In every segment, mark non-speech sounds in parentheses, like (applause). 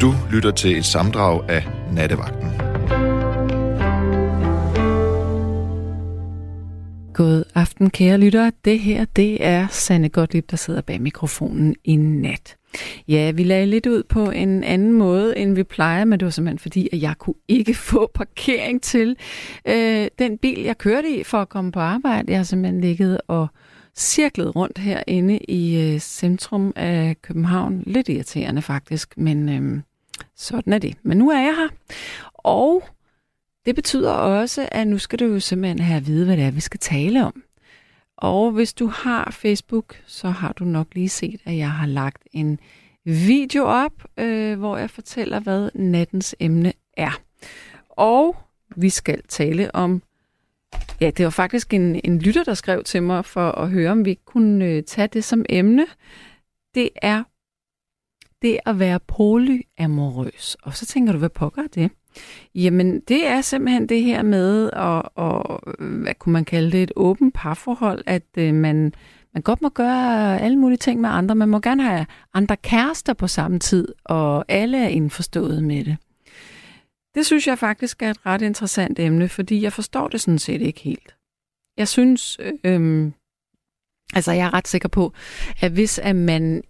Du lytter til et samdrag af Nattevagten. God aften, kære lyttere. Det her, det er Sanne Gottlieb, der sidder bag mikrofonen i nat. Ja, vi lagde lidt ud på en anden måde, end vi plejer, men det var simpelthen fordi, at jeg kunne ikke (laughs) få parkering til øh, den bil, jeg kørte i for at komme på arbejde. Jeg har simpelthen ligget og cirklet rundt herinde i øh, centrum af København. Lidt irriterende faktisk, men øh, sådan er det. Men nu er jeg her. Og det betyder også, at nu skal du jo simpelthen have at vide, hvad det er, vi skal tale om. Og hvis du har Facebook, så har du nok lige set, at jeg har lagt en video op, øh, hvor jeg fortæller, hvad nattens emne er. Og vi skal tale om, ja, det var faktisk en, en lytter, der skrev til mig for at høre, om vi kunne øh, tage det som emne. Det er det at være polyamorøs. Og så tænker du, hvad pokker det? Jamen, det er simpelthen det her med at, at hvad kunne man kalde det, et åbent parforhold, at øh, man, man godt må gøre alle mulige ting med andre. Man må gerne have andre kærester på samme tid, og alle er indforstået med det. Det synes jeg faktisk er et ret interessant emne, fordi jeg forstår det sådan set ikke helt. Jeg synes, øhm, altså jeg er ret sikker på, at hvis at man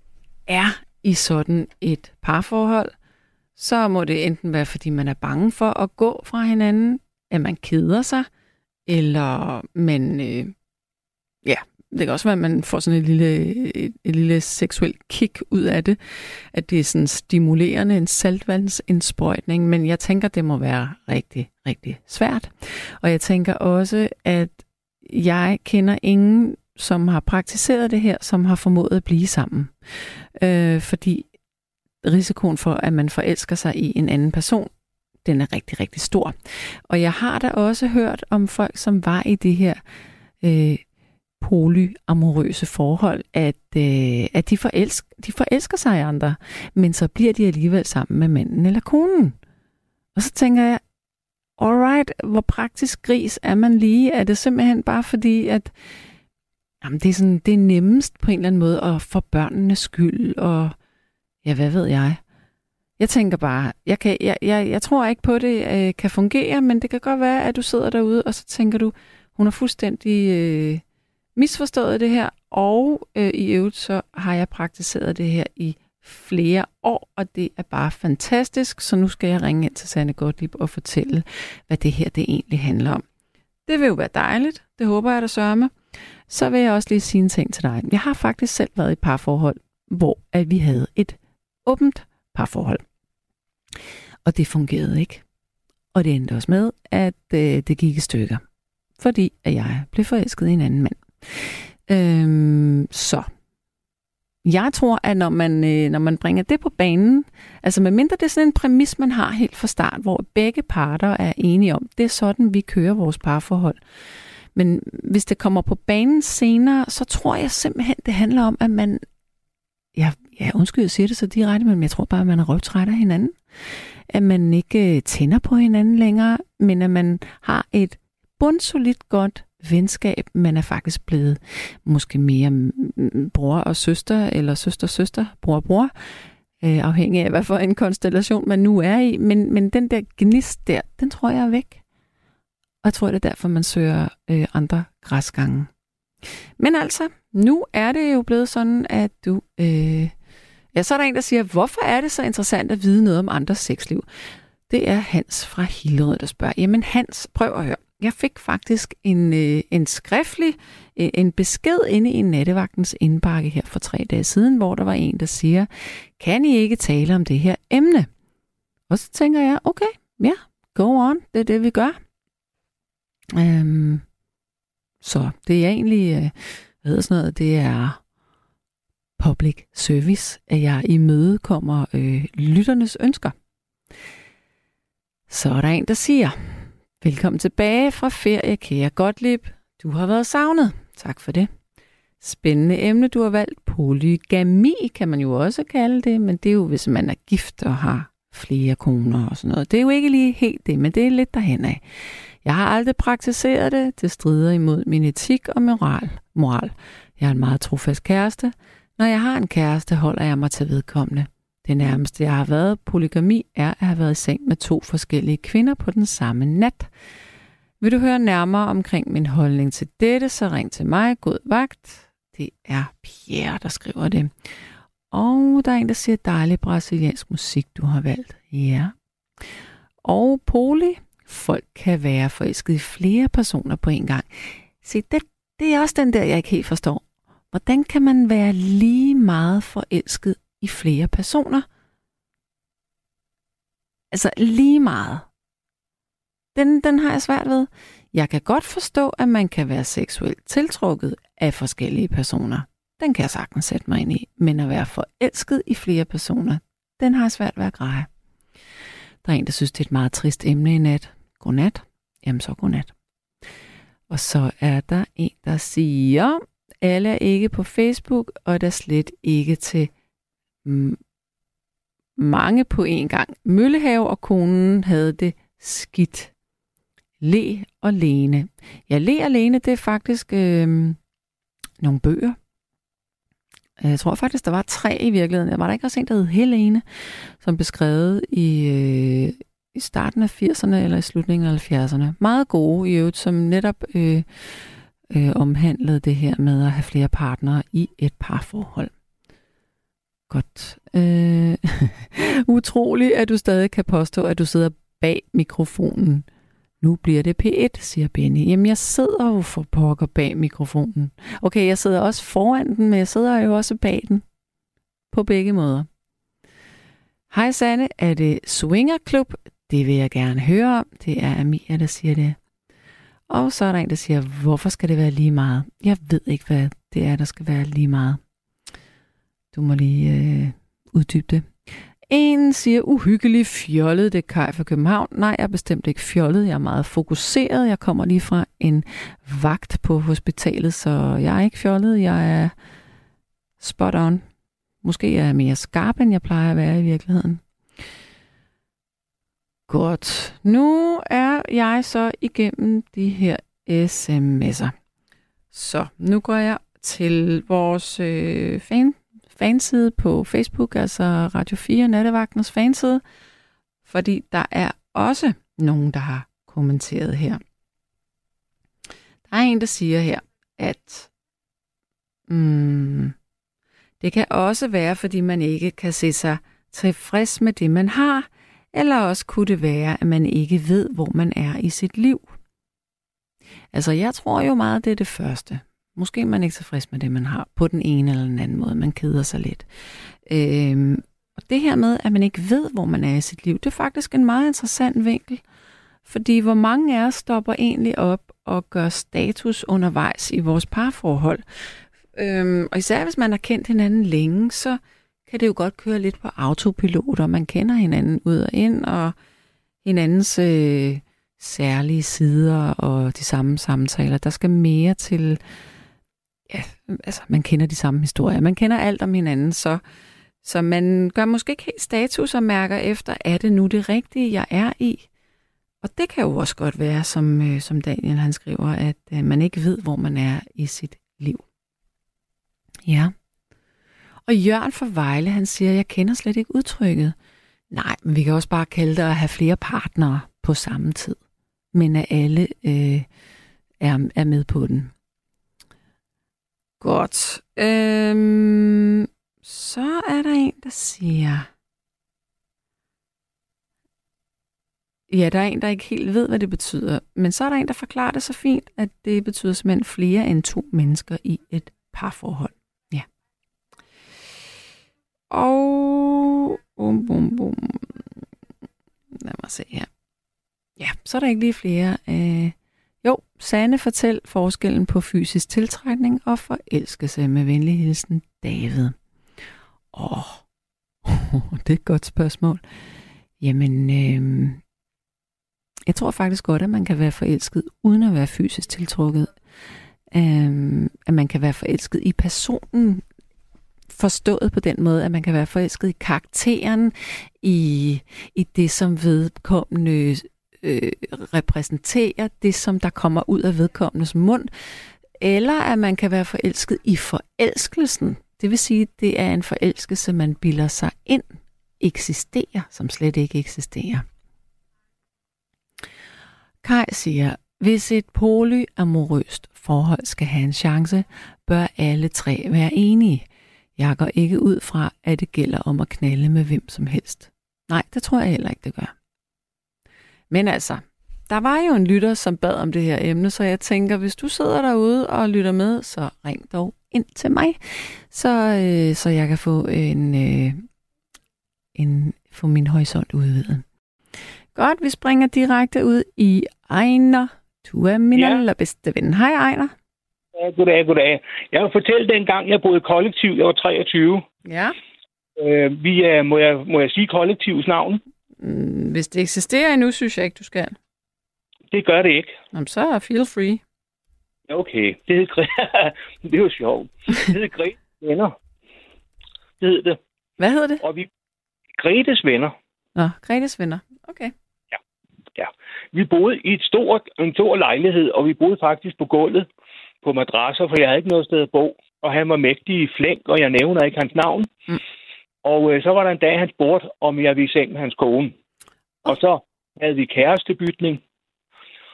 er i sådan et parforhold, så må det enten være, fordi man er bange for at gå fra hinanden, at man keder sig, eller man, øh, ja, det kan også være, at man får sådan et lille, et, et lille seksuelt kick ud af det, at det er sådan stimulerende, en saltvandsindsprøjtning, men jeg tænker, det må være rigtig, rigtig svært. Og jeg tænker også, at jeg kender ingen, som har praktiseret det her, som har formået at blive sammen. Øh, fordi risikoen for, at man forelsker sig i en anden person, den er rigtig, rigtig stor. Og jeg har da også hørt om folk, som var i det her øh, polyamorøse forhold, at, øh, at de, forelsker, de forelsker sig i andre, men så bliver de alligevel sammen med manden eller konen. Og så tænker jeg, alright, hvor praktisk gris er man lige? Er det simpelthen bare fordi, at jamen, det, er sådan, det er nemmest på en eller anden måde at få børnenes skyld, og ja, hvad ved jeg? Jeg tænker bare, jeg, kan, jeg, jeg, jeg tror ikke på, at det øh, kan fungere, men det kan godt være, at du sidder derude, og så tænker du, hun er fuldstændig øh, misforstået det her, og øh, i øvrigt så har jeg praktiseret det her i flere år, og det er bare fantastisk, så nu skal jeg ringe ind til Sanne Gottlieb og fortælle, hvad det her det egentlig handler om. Det vil jo være dejligt, det håber jeg, der sørger. Så vil jeg også lige sige en ting til dig. Jeg har faktisk selv været i et parforhold, hvor at vi havde et åbent parforhold. Og det fungerede ikke. Og det endte også med, at øh, det gik i stykker. Fordi at jeg blev forelsket i en anden mand. Øhm, så jeg tror, at når man, øh, når man bringer det på banen, altså medmindre det er sådan en præmis, man har helt fra start, hvor begge parter er enige om, det er sådan, vi kører vores parforhold. Men hvis det kommer på banen senere, så tror jeg simpelthen, det handler om, at man ja, ja, undskyld, jeg siger det så direkte, men jeg tror bare, at man er røvtræt af hinanden. At man ikke øh, tænder på hinanden længere, men at man har et bundsolidt godt venskab. Man er faktisk blevet måske mere bror og søster, eller søster-søster, bror-bror, øh, afhængig af, hvad for en konstellation man nu er i. Men, men den der gnist der, den tror jeg er væk. Og jeg tror, det er derfor, man søger øh, andre græsgange. Men altså, nu er det jo blevet sådan, at du... Øh, ja, så er der en, der siger, hvorfor er det så interessant at vide noget om andres sexliv? Det er Hans fra Hillerød, der spørger. Jamen Hans, prøv at høre. Jeg fik faktisk en, øh, en skriftlig øh, en besked inde i nattevagtens indbakke her for tre dage siden, hvor der var en, der siger, kan I ikke tale om det her emne? Og så tænker jeg, okay, ja, go on, det er det, vi gør. Øhm, så det er egentlig, øh, hvad hedder sådan noget, det er public service, at jeg imødekommer øh, lytternes ønsker. Så er der en, der siger, velkommen tilbage fra ferie, kære Gottlieb. Du har været savnet. Tak for det. Spændende emne, du har valgt. Polygami kan man jo også kalde det, men det er jo, hvis man er gift og har flere koner og sådan noget. Det er jo ikke lige helt det, men det er lidt derhen af. Jeg har aldrig praktiseret det. Det strider imod min etik og moral. moral. Jeg er en meget trofast kæreste. Når jeg har en kæreste, holder jeg mig til vedkommende. Det nærmeste, jeg har været polygami, er at have været i seng med to forskellige kvinder på den samme nat. Vil du høre nærmere omkring min holdning til dette, så ring til mig. God vagt. Det er Pierre, der skriver det. Og der er en, der siger, dejlig brasiliansk musik, du har valgt. Ja. Og Poli, folk kan være forelsket i flere personer på en gang. Se, det, det er også den der, jeg ikke helt forstår. Hvordan kan man være lige meget forelsket i flere personer? Altså lige meget. Den, den har jeg svært ved. Jeg kan godt forstå, at man kan være seksuelt tiltrukket af forskellige personer. Den kan jeg sagtens sætte mig ind i. Men at være forelsket i flere personer, den har jeg svært ved at greje. Der er en, der synes, det er et meget trist emne i nat. Godnat. Jamen så godnat. Og så er der en, der siger, alle er ikke på Facebook, og der slet ikke til mange på en gang. Møllehave og konen havde det skidt. Le og Lene. Ja, Le og Lene, det er faktisk øh, nogle bøger. Jeg tror faktisk, der var tre i virkeligheden. Var der ikke også en, der hed Helene, som blev skrevet i, øh, i starten af 80'erne eller i slutningen af 70'erne. Meget gode i øvrigt, som netop øh, øh, omhandlede det her med at have flere partnere i et parforhold. Godt. Øh, (laughs) utroligt, at du stadig kan påstå, at du sidder bag mikrofonen. Nu bliver det P1, siger Benny. Jamen, jeg sidder jo for pokker bag mikrofonen. Okay, jeg sidder også foran den, men jeg sidder jo også bag den. På begge måder. Hej Sanne, er det Swingerklub? Det vil jeg gerne høre om. Det er Amia, der siger det. Og så er der en, der siger, hvorfor skal det være lige meget? Jeg ved ikke, hvad det er, der skal være lige meget. Du må lige øh, uddybe det. En siger, uhyggelig fjollet, det er Kai fra København. Nej, jeg er bestemt ikke fjollet. Jeg er meget fokuseret. Jeg kommer lige fra en vagt på hospitalet, så jeg er ikke fjollet. Jeg er spot on. Måske er jeg mere skarp, end jeg plejer at være i virkeligheden. Godt. Nu er jeg så igennem de her sms'er. Så nu går jeg til vores øh, fan fanside på Facebook, altså Radio 4 Nattevagtens fanside, fordi der er også nogen, der har kommenteret her. Der er en, der siger her, at mm, det kan også være, fordi man ikke kan se sig tilfreds med det, man har, eller også kunne det være, at man ikke ved, hvor man er i sit liv. Altså, jeg tror jo meget, det er det første. Måske er man ikke tilfreds med det, man har på den ene eller den anden måde. Man keder sig lidt. Øhm, og det her med, at man ikke ved, hvor man er i sit liv, det er faktisk en meget interessant vinkel. Fordi hvor mange af os stopper egentlig op og gør status undervejs i vores parforhold. Øhm, og især hvis man har kendt hinanden længe, så kan det jo godt køre lidt på autopilot, og man kender hinanden ud og ind, og hinandens øh, særlige sider og de samme samtaler. Der skal mere til ja, altså man kender de samme historier. Man kender alt om hinanden, så, så man gør måske ikke helt status og mærker efter, er det nu det rigtige, jeg er i? Og det kan jo også godt være, som, øh, som Daniel han skriver, at øh, man ikke ved, hvor man er i sit liv. Ja. Og Jørgen fra Vejle, han siger, jeg kender slet ikke udtrykket. Nej, men vi kan også bare kalde det at have flere partnere på samme tid. Men at alle øh, er, er med på den. Godt. Øhm, så er der en, der siger... Ja, der er en, der ikke helt ved, hvad det betyder. Men så er der en, der forklarer det så fint, at det betyder simpelthen flere end to mennesker i et parforhold. Ja. Og... Bum, bum, bum. Lad mig se her. Ja, så er der ikke lige flere. Øh, jo, Sanne fortæl forskellen på fysisk tiltrækning og forelskelse med venlig hilsen David. Åh, oh, (laughs) det er et godt spørgsmål. Jamen, øh, jeg tror faktisk godt, at man kan være forelsket uden at være fysisk tiltrukket. Øh, at man kan være forelsket i personen, forstået på den måde, at man kan være forelsket i karakteren, i, i det, som vedkommende øh, repræsenterer det, som der kommer ud af vedkommendes mund, eller at man kan være forelsket i forelskelsen. Det vil sige, det er en forelskelse, man bilder sig ind eksisterer, som slet ikke eksisterer. Kai siger, hvis et polyamorøst forhold skal have en chance, bør alle tre være enige. Jeg går ikke ud fra, at det gælder om at knalde med hvem som helst. Nej, det tror jeg heller ikke, det gør. Men altså, der var jo en lytter, som bad om det her emne, så jeg tænker, hvis du sidder derude og lytter med, så ring dog ind til mig, så, øh, så jeg kan få en, øh, en få min horisont udvidet. Godt, vi springer direkte ud i Ejner. Du er min ja. allerbedste ven. Hej Ejner. Ja, goddag, goddag. Jeg vil fortælle den gang, jeg boede kollektiv. Jeg var 23. Ja. Øh, vi er, må, jeg, må jeg sige kollektivs navn? Mm, hvis det eksisterer endnu, synes jeg ikke, du skal. Det gør det ikke. Jamen, så feel free. Okay, det hed (laughs) det er jo sjovt. Det hed Gretes venner. Det hed det. Hvad hedder det? Og vi Gretes venner. Nå, Gretes venner. Okay. Ja. ja. Vi boede i et stort, en stor lejlighed, og vi boede faktisk på gulvet på madrasser, for jeg havde ikke noget sted at bo. Og han var mægtig i flænk, og jeg nævner ikke hans navn. Mm. Og øh, så var der en dag, han spurgte, om jeg ville seng med hans kone. Og så havde vi kærestebytning.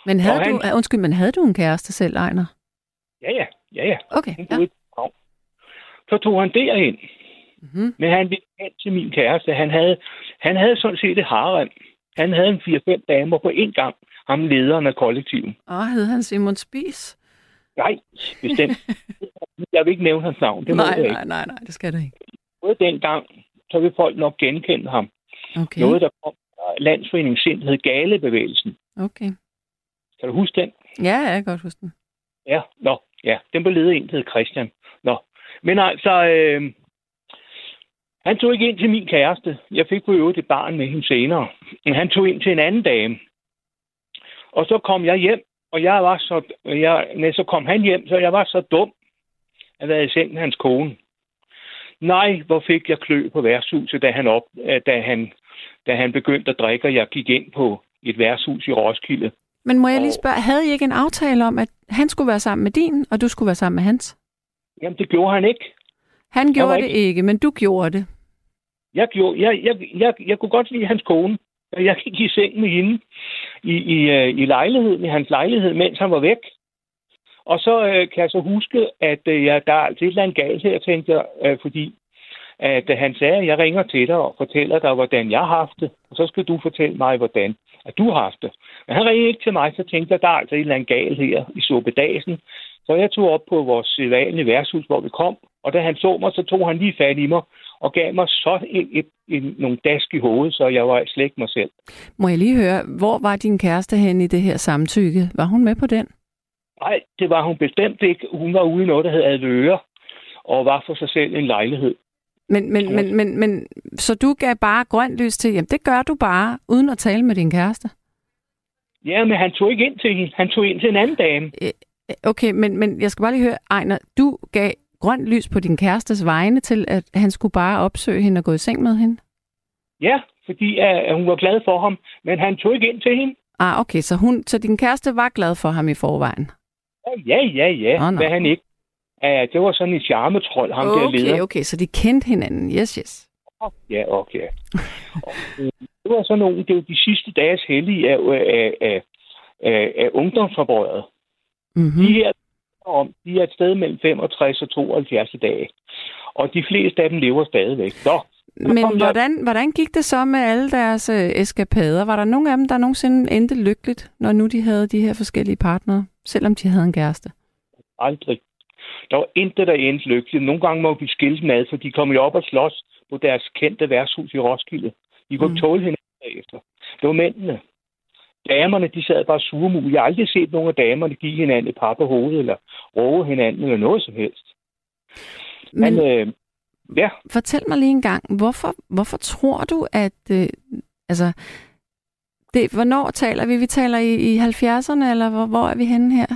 Men havde han... du, undskyld, men havde du en kæreste selv, Ejner? Ja, ja. Ja, ja. Okay, ja. Så tog han derind. Mm-hmm. Men han ville hen til min kæreste. Han havde, han havde sådan set et harem. Han havde en 4-5 damer på én gang. Ham lederen af kollektivet. Åh, hed han Simon Spis? Nej, bestemt. (laughs) jeg vil ikke nævne hans navn. Det nej, nej, nej, nej, det skal det ikke. Både dengang, så vil folk nok genkende ham. Okay. Noget, der kom fra landsforeningen sind, hed Galebevægelsen. Okay. Kan du huske den? Ja, jeg kan godt huske den. Ja, nå, ja. Den blev ledet en, der hed Christian. Nå. Men altså, øh, han tog ikke ind til min kæreste. Jeg fik på øvrigt et barn med hende senere. Men han tog ind til en anden dame. Og så kom jeg hjem, og jeg var så, jeg, nej, så kom han hjem, så jeg var så dum at være med hans kone. Nej, hvor fik jeg klø på værtshuset, da han, op, da han, da han begyndte at drikke, og jeg gik ind på et værtshus i Roskilde. Men må jeg lige spørge, havde I ikke en aftale om, at han skulle være sammen med din, og du skulle være sammen med hans? Jamen, det gjorde han ikke. Han gjorde ikke... det ikke, men du gjorde det. Jeg, gjorde, jeg, jeg, jeg, jeg kunne godt lide hans kone. Jeg gik i seng med hende i, i, øh, i lejligheden, i hans lejlighed, mens han var væk. Og så øh, kan jeg så huske, at øh, ja, der er altid et eller andet galt her, tænkte jeg, øh, fordi at øh, han sagde, at jeg ringer til dig og fortæller dig, hvordan jeg har haft det, og så skal du fortælle mig, hvordan at du har haft det. Men han ringede ikke til mig, så tænkte jeg, at der er altså et eller andet galt her i Sobedasen. Så jeg tog op på vores sædvanlige værtshus, hvor vi kom, og da han så mig, så tog han lige fat i mig og gav mig så en, et, en, nogle dask i hovedet, så jeg var slet ikke mig selv. Må jeg lige høre, hvor var din kæreste hen i det her samtykke? Var hun med på den? Nej, det var hun bestemt ikke. Hun var ude i noget, der hed Advøre, og var for sig selv en lejlighed. Men, men, men, men, men, så du gav bare grønt lys til, jamen det gør du bare, uden at tale med din kæreste? Ja, men han tog ikke ind til hende. Han tog ind til en anden dame. Okay, men, men jeg skal bare lige høre, Ejner, du gav grønt lys på din kærestes vegne til, at han skulle bare opsøge hende og gå i seng med hende? Ja, fordi uh, hun var glad for ham, men han tog ikke ind til hende. Ah, okay, så, hun, så din kæreste var glad for ham i forvejen? Ja, ja, ja. Oh, Hvad han ikke. Uh, det var sådan en charmetrol, ham okay, der leder. Okay, okay, så de kendte hinanden. Yes, yes. Ja, okay. og, øh, det var sådan nogle, det var de sidste dages hellige af, af, af, af, af ungdomsforbruget. Mm-hmm. De her om, de er et sted mellem 65 og 72 dage. Og de fleste af dem lever stadigvæk. Nå, men jeg... hvordan, hvordan gik det så med alle deres øh, eskapader? Var der nogen af dem, der nogensinde endte lykkeligt, når nu de havde de her forskellige partnere, selvom de havde en kæreste? Aldrig. Der var intet, der endte lykkeligt. Nogle gange må vi skille dem ad, for de kom jo op og slås på deres kendte værtshus i Roskilde. De kunne mm. tåle hinanden bagefter. Det var mændene. Damerne, de sad bare surmul. Jeg har aldrig set nogen af damerne give hinanden et par på hovedet, eller råge hinanden, eller noget som helst. Men, Men øh, ja. fortæl mig lige en gang, hvorfor, hvorfor tror du, at... Øh, altså, det, hvornår taler vi? Vi taler i, i 70'erne, eller hvor, hvor er vi henne her?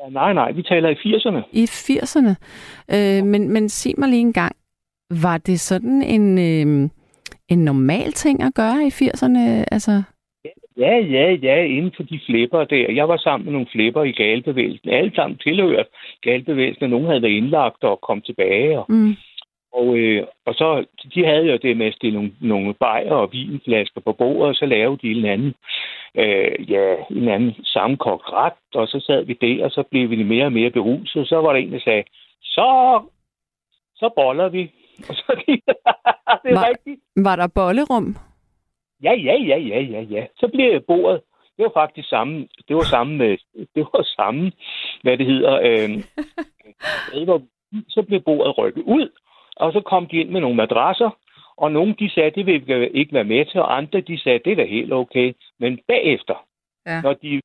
Ja, nej, nej, vi taler i 80'erne. I 80'erne. Øh, men, men sig mig lige en gang, var det sådan en, øh, en normal ting at gøre i 80'erne? Altså... Ja, ja, ja, inden for de flipper der. Jeg var sammen med nogle flipper i galbevægelsen. Alle sammen tilhørt galbevægelsen, og nogen havde været indlagt og kom tilbage. Og, mm. Og, øh, og så, de havde jo det med at stille nogle, nogle bajer og vinflasker på bordet, og så lavede de en anden, øh, ja, en anden sammenkogt ret, og så sad vi der, og så blev vi mere og mere beruset, og så var der en, der sagde, så, så boller vi. (laughs) Og så, (laughs) det er Var- rigtigt. Var der bollerum? Ja, ja, ja, ja, ja, ja. Så blev bordet, det var faktisk samme, det var samme, det var samme, hvad det hedder, øh, (laughs) så blev bordet rykket ud, og så kom de ind med nogle madrasser, og nogle de sagde, det vil vi ikke være med til, og andre de sagde, det er da helt okay. Men bagefter, Ja. når de,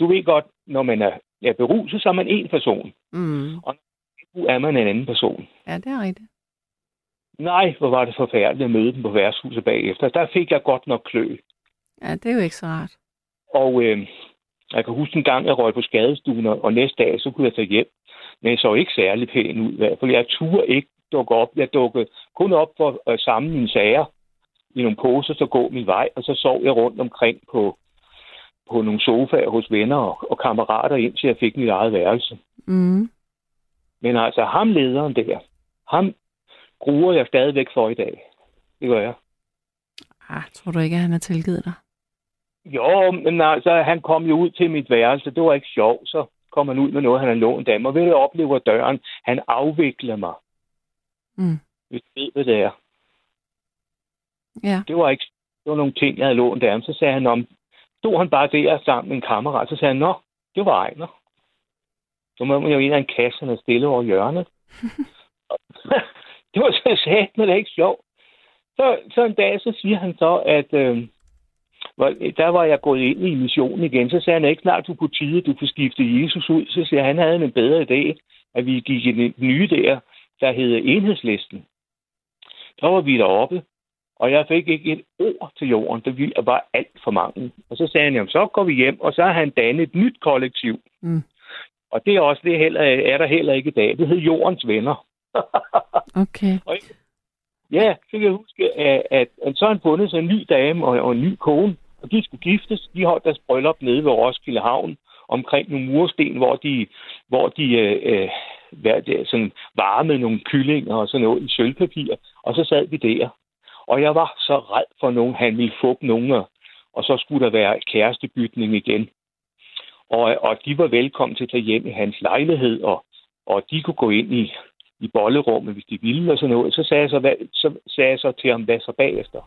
du ved godt, når man er, er beruset, så er man en person. Mm. Nu er man en anden person. Ja, det er rigtigt. Nej, hvor var det forfærdeligt at møde dem på værtshuset bagefter. Der fik jeg godt nok klø. Ja, det er jo ikke så rart. Og øh, jeg kan huske en gang, jeg røg på skadestuen, og og næste dag, så kunne jeg tage hjem. Men jeg så ikke særlig pæn ud i hvert fald. Jeg turde ikke dukke op. Jeg dukkede kun op for at samle mine sager i nogle poser, så gå min vej, og så sov jeg rundt omkring på, på nogle sofaer hos venner og, og kammerater, indtil jeg fik mit eget værelse. Mm. Men altså, ham lederen der, ham gruer jeg stadigvæk for i dag. Det gør jeg. Ah, tror du ikke, at han har tilgivet dig? Jo, men altså, han kom jo ud til mit værelse. Det var ikke sjovt. Så kom han ud med noget, han havde lånt af mig. Ved du, jeg oplever døren. Han afvikler mig. Mm. Du ved, hvad det er. Ja. Det var ikke det var nogle ting, jeg havde lånt af ham. Så sagde han om, stod han bare der sammen med en kammerat. Så sagde han, nå, det var Ejner. Så må man jo en af en kasse, han stille over hjørnet. (laughs) (laughs) det var så sat, men det er ikke sjovt. Så, så en dag, så siger han så, at øh, der var jeg gået ind i missionen igen. Så sagde han, ikke snart du på tide, du kunne skifte Jesus ud. Så siger han, han havde en bedre idé, at vi gik i den nye der, der hed enhedslisten. Der var vi deroppe, og jeg fik ikke et ord til jorden. Det bare alt for mange. Og så sagde han, jamen så går vi hjem, og så har han dannet et nyt kollektiv. Mm. Og det er også det heller, er der heller ikke i dag. Det hed Jordens Venner. (laughs) Okay. Ja, så kan jeg huske, at, at, at så han fundet sig en ny dame og, og en ny kone, og de skulle giftes. De holdt deres bryllup nede ved Roskilde Havn omkring nogle mursten, hvor de, hvor de øh, øh, hvad det, sådan varmede nogle kyllinger og sådan noget i sølvpapir. Og så sad vi der. Og jeg var så red for nogen, han ville få nogen, og- så skulle der være kærestebytning igen. Og, og de var velkommen til at tage hjem i hans lejlighed, og, og de kunne gå ind i, i bollerummet, hvis de ville, og sådan noget. Så sagde jeg så, hvad, så, sagde jeg så til ham, hvad så bagefter?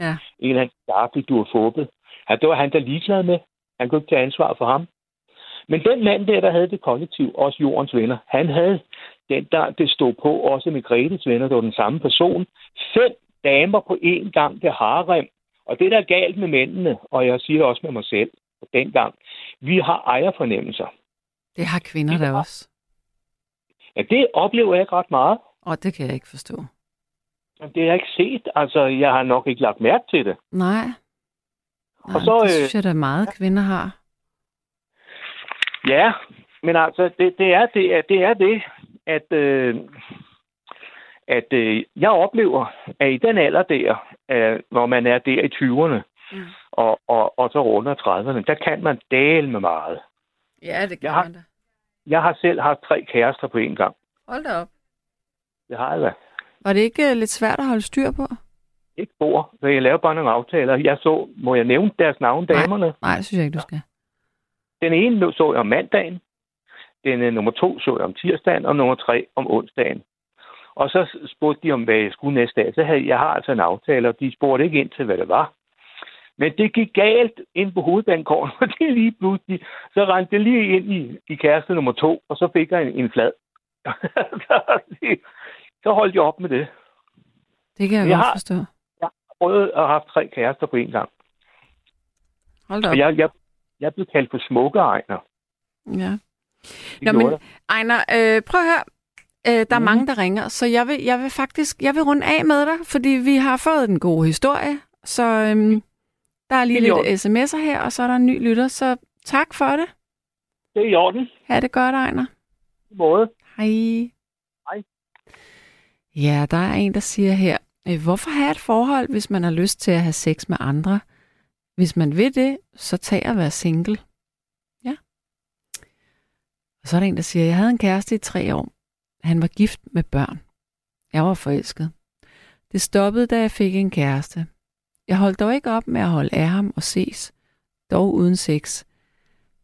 Ja. En eller anden gaffel, du har fået. Ja, det var han der ligeglad med. Han kunne ikke tage ansvar for ham. Men den mand der, der havde det kollektiv, også jordens venner, han havde den der, det stod på, også med Gretes venner, det var den samme person. Fem damer på én gang, det harem. Og det, der er galt med mændene, og jeg siger det også med mig selv, på den gang, vi har ejerfornemmelser. Det har kvinder da også. Ja, det oplever jeg ikke ret meget. Og det kan jeg ikke forstå. Men Det har jeg ikke set. Altså, jeg har nok ikke lagt mærke til det. Nej. Nej Og så, det øh, synes jeg, da meget kvinder har. Ja, men altså, det, det, er, det, er, det er det, at, øh, at øh, jeg oplever, at i den alder der, øh, hvor man er der i 20'erne, Mm. og, og, og så runder 30'erne, der kan man dele med meget. Ja, det kan Jeg har- man da. Jeg har selv haft tre kærester på én gang. Hold da op. Det har jeg da. Var det ikke øh, lidt svært at holde styr på? Ikke bor, så jeg laver bare nogle aftaler. Jeg så, må jeg nævne deres navn, Nej. damerne? Nej, det synes jeg ikke, du skal. Den ene så jeg om mandagen, den øh, nummer to så jeg om tirsdagen, og nummer tre om onsdagen. Og så spurgte de om, hvad jeg skulle næste dag. Så havde jeg har altså en aftale, og de spurgte ikke ind til, hvad det var. Men det gik galt ind på hovedbanegården, (laughs) og det lige pludselig, så rendte det lige ind i, i kæreste nummer to, og så fik jeg en, en flad. (laughs) så, holdt jeg op med det. Det kan jeg, Jeg godt har- forstå. Jeg prøvede at have tre kærester på én gang. Hold da op. Og jeg, jeg, jeg blev kaldt for smukke Ejner. Ja. Det Nå, men jeg. Ejner, øh, prøv at høre. Øh, der er Mhm. mange, der ringer, så jeg vil, jeg vil faktisk jeg vil runde af med dig, fordi vi har fået den gode historie. Så øhm, der er lige Det er lidt sms'er her, og så er der en ny lytter. Så tak for det. Det er i orden. Ha' det godt, Ejner. I måde. Hej. Hej. Ja, der er en, der siger her, øh, hvorfor have et forhold, hvis man har lyst til at have sex med andre? Hvis man vil det, så tag at være single. Ja. Og så er der en, der siger, jeg havde en kæreste i tre år. Han var gift med børn. Jeg var forelsket. Det stoppede, da jeg fik en kæreste. Jeg holdt dog ikke op med at holde af ham og ses, dog uden sex.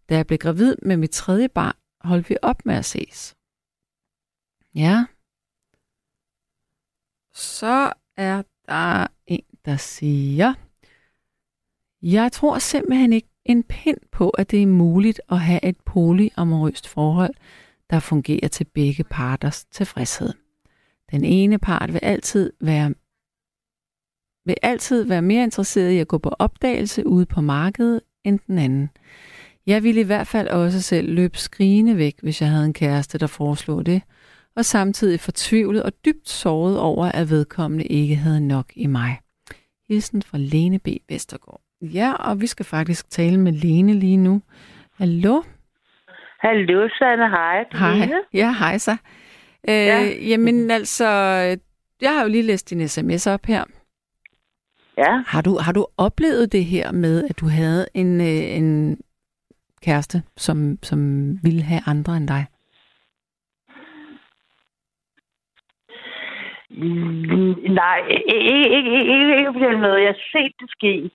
Da jeg blev gravid med mit tredje barn, holdt vi op med at ses. Ja. Så er der en, der siger, jeg tror simpelthen ikke en pind på, at det er muligt at have et polyamorøst forhold, der fungerer til begge parters tilfredshed. Den ene part vil altid være vil altid være mere interesseret i at gå på opdagelse ude på markedet end den anden. Jeg ville i hvert fald også selv løbe skrigende væk, hvis jeg havde en kæreste, der foreslog det, og samtidig fortvivlet og dybt såret over, at vedkommende ikke havde nok i mig. Hilsen fra Lene B. Vestergaard. Ja, og vi skal faktisk tale med Lene lige nu. Hallo? Hallo, Sanne. Hej. Hej. Ja, hej så. Øh, ja. Jamen altså, jeg har jo lige læst din sms op her. Ja. Har du, har du oplevet det her med, at du havde en, øh, en kæreste, som, som ville have andre end dig? Mm, nej, ikke, ikke, ikke, ikke på den måde. Jeg har set det ske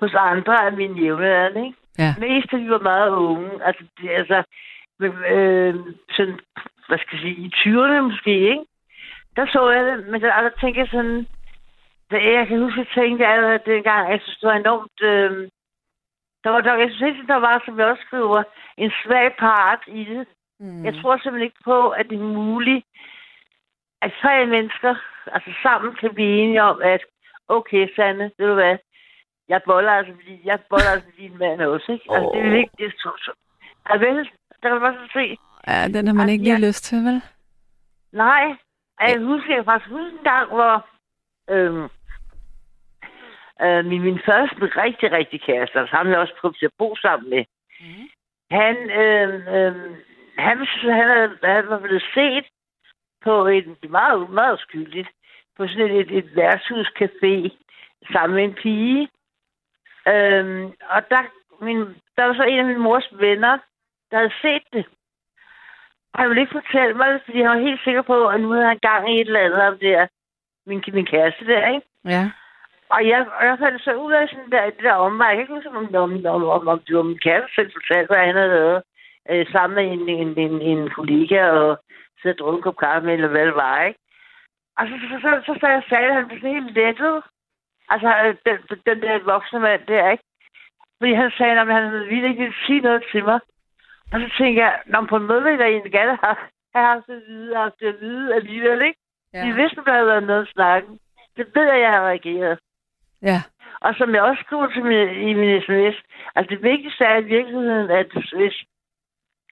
hos andre af mine jævnaldrende, ikke? Ja. Mest af de var meget unge. Altså, det, altså øh, sådan, hvad skal jeg sige, i 20'erne måske, ikke? Der så jeg det, men der, der tænkte jeg sådan, jeg kan huske, at jeg tænkte at dengang, jeg synes, det var enormt... Øh, der var, der, jeg synes ikke, der var, som jeg også skriver, en svag part i det. Mm. Jeg tror simpelthen ikke på, at det er muligt, at tre mennesker altså sammen kan blive enige om, at okay, Sande, ved du hvad, jeg boller altså, fordi jeg boller altså din mand også, ikke? Altså, det er vigtigt. Det så, så. Ja, vel, der kan man bare så se. Ja, den har man Altså, ikke lige jeg- lyst til, vel? Nej, jeg husker, jeg faktisk huske en gang, hvor øhm, øh, min, min første rigtig, rigtig kæreste, altså ham jeg også prøvet til at bo sammen med, mm. han, øh, øh, han, han, havde, han var blevet set på et meget, meget skyldigt, på sådan et, et, et værtshuscafé sammen med en pige. Øhm, og der, min, der var så en af min mors venner, der havde set det. Og han ville ikke fortælle mig det, fordi han var helt sikker på, at nu havde han gang i et eller andet om der, min, min kæreste der, ikke? Ja. Og jeg, og jeg fandt så ud af sådan der, det der omvej. Jeg kan ikke huske, om, om, om, om, om det var min kæreste selv fortalte, hvad han havde lavet øh, sammen med en, en, en, en kollega og sidde og drukke en kop kaffe med, eller hvad det var, ikke? Og så, så, så, så, så jeg sagde, at han blev sådan helt lettet. Altså, øh, den, den der voksne mand der, ikke? Fordi han sagde, at han ville ikke ville sige noget til mig. Og så tænker jeg, når på en måde ville jeg egentlig gerne have, have haft det at vide, haft det at vide alligevel, ikke? Ja. Vi vidste, der havde været noget at snakke. Det ved jeg, jeg har reageret. Ja. Og som jeg også skriver til min, i min sms, altså det vigtigste er i virkeligheden, at hvis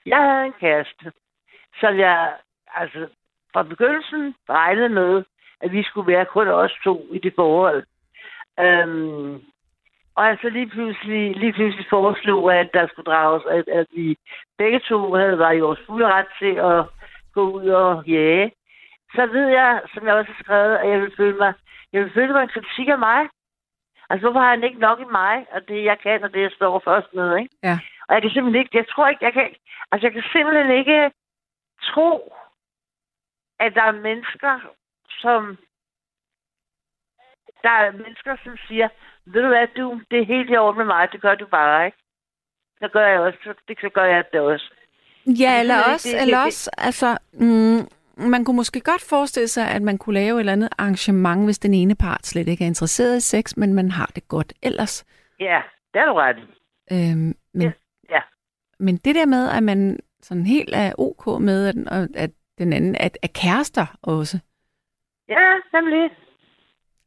jeg havde en kæreste, som jeg altså fra begyndelsen regnede med, at vi skulle være kun os to i det forhold. Øhm, og altså lige pludselig, lige pludselig foreslog, at der skulle drages, at, at vi begge to havde var i vores fulde ret til at gå ud og jage. Så ved jeg, som jeg også har skrevet, at jeg vil føle mig, jeg vil føle mig en kritik af mig. Altså, hvorfor har han ikke nok i mig, og det jeg kan, og det jeg står først med, ikke? Ja. Og jeg kan simpelthen ikke, jeg tror ikke, jeg kan, altså jeg kan simpelthen ikke tro, at der er mennesker, som, der er mennesker, som siger, ved du hvad, du, det er helt i orden med mig, det gør du bare, ikke? Så gør jeg også, det så gør jeg det også. Ja, eller også, det- eller det- også altså, mm, man kunne måske godt forestille sig, at man kunne lave et eller andet arrangement, hvis den ene part slet ikke er interesseret i sex, men man har det godt ellers. Ja, det er du ret. Øhm, men, Ja, men det der med, at man sådan helt er ok med, at, at den anden at, er kærester også, Ja, nemlig.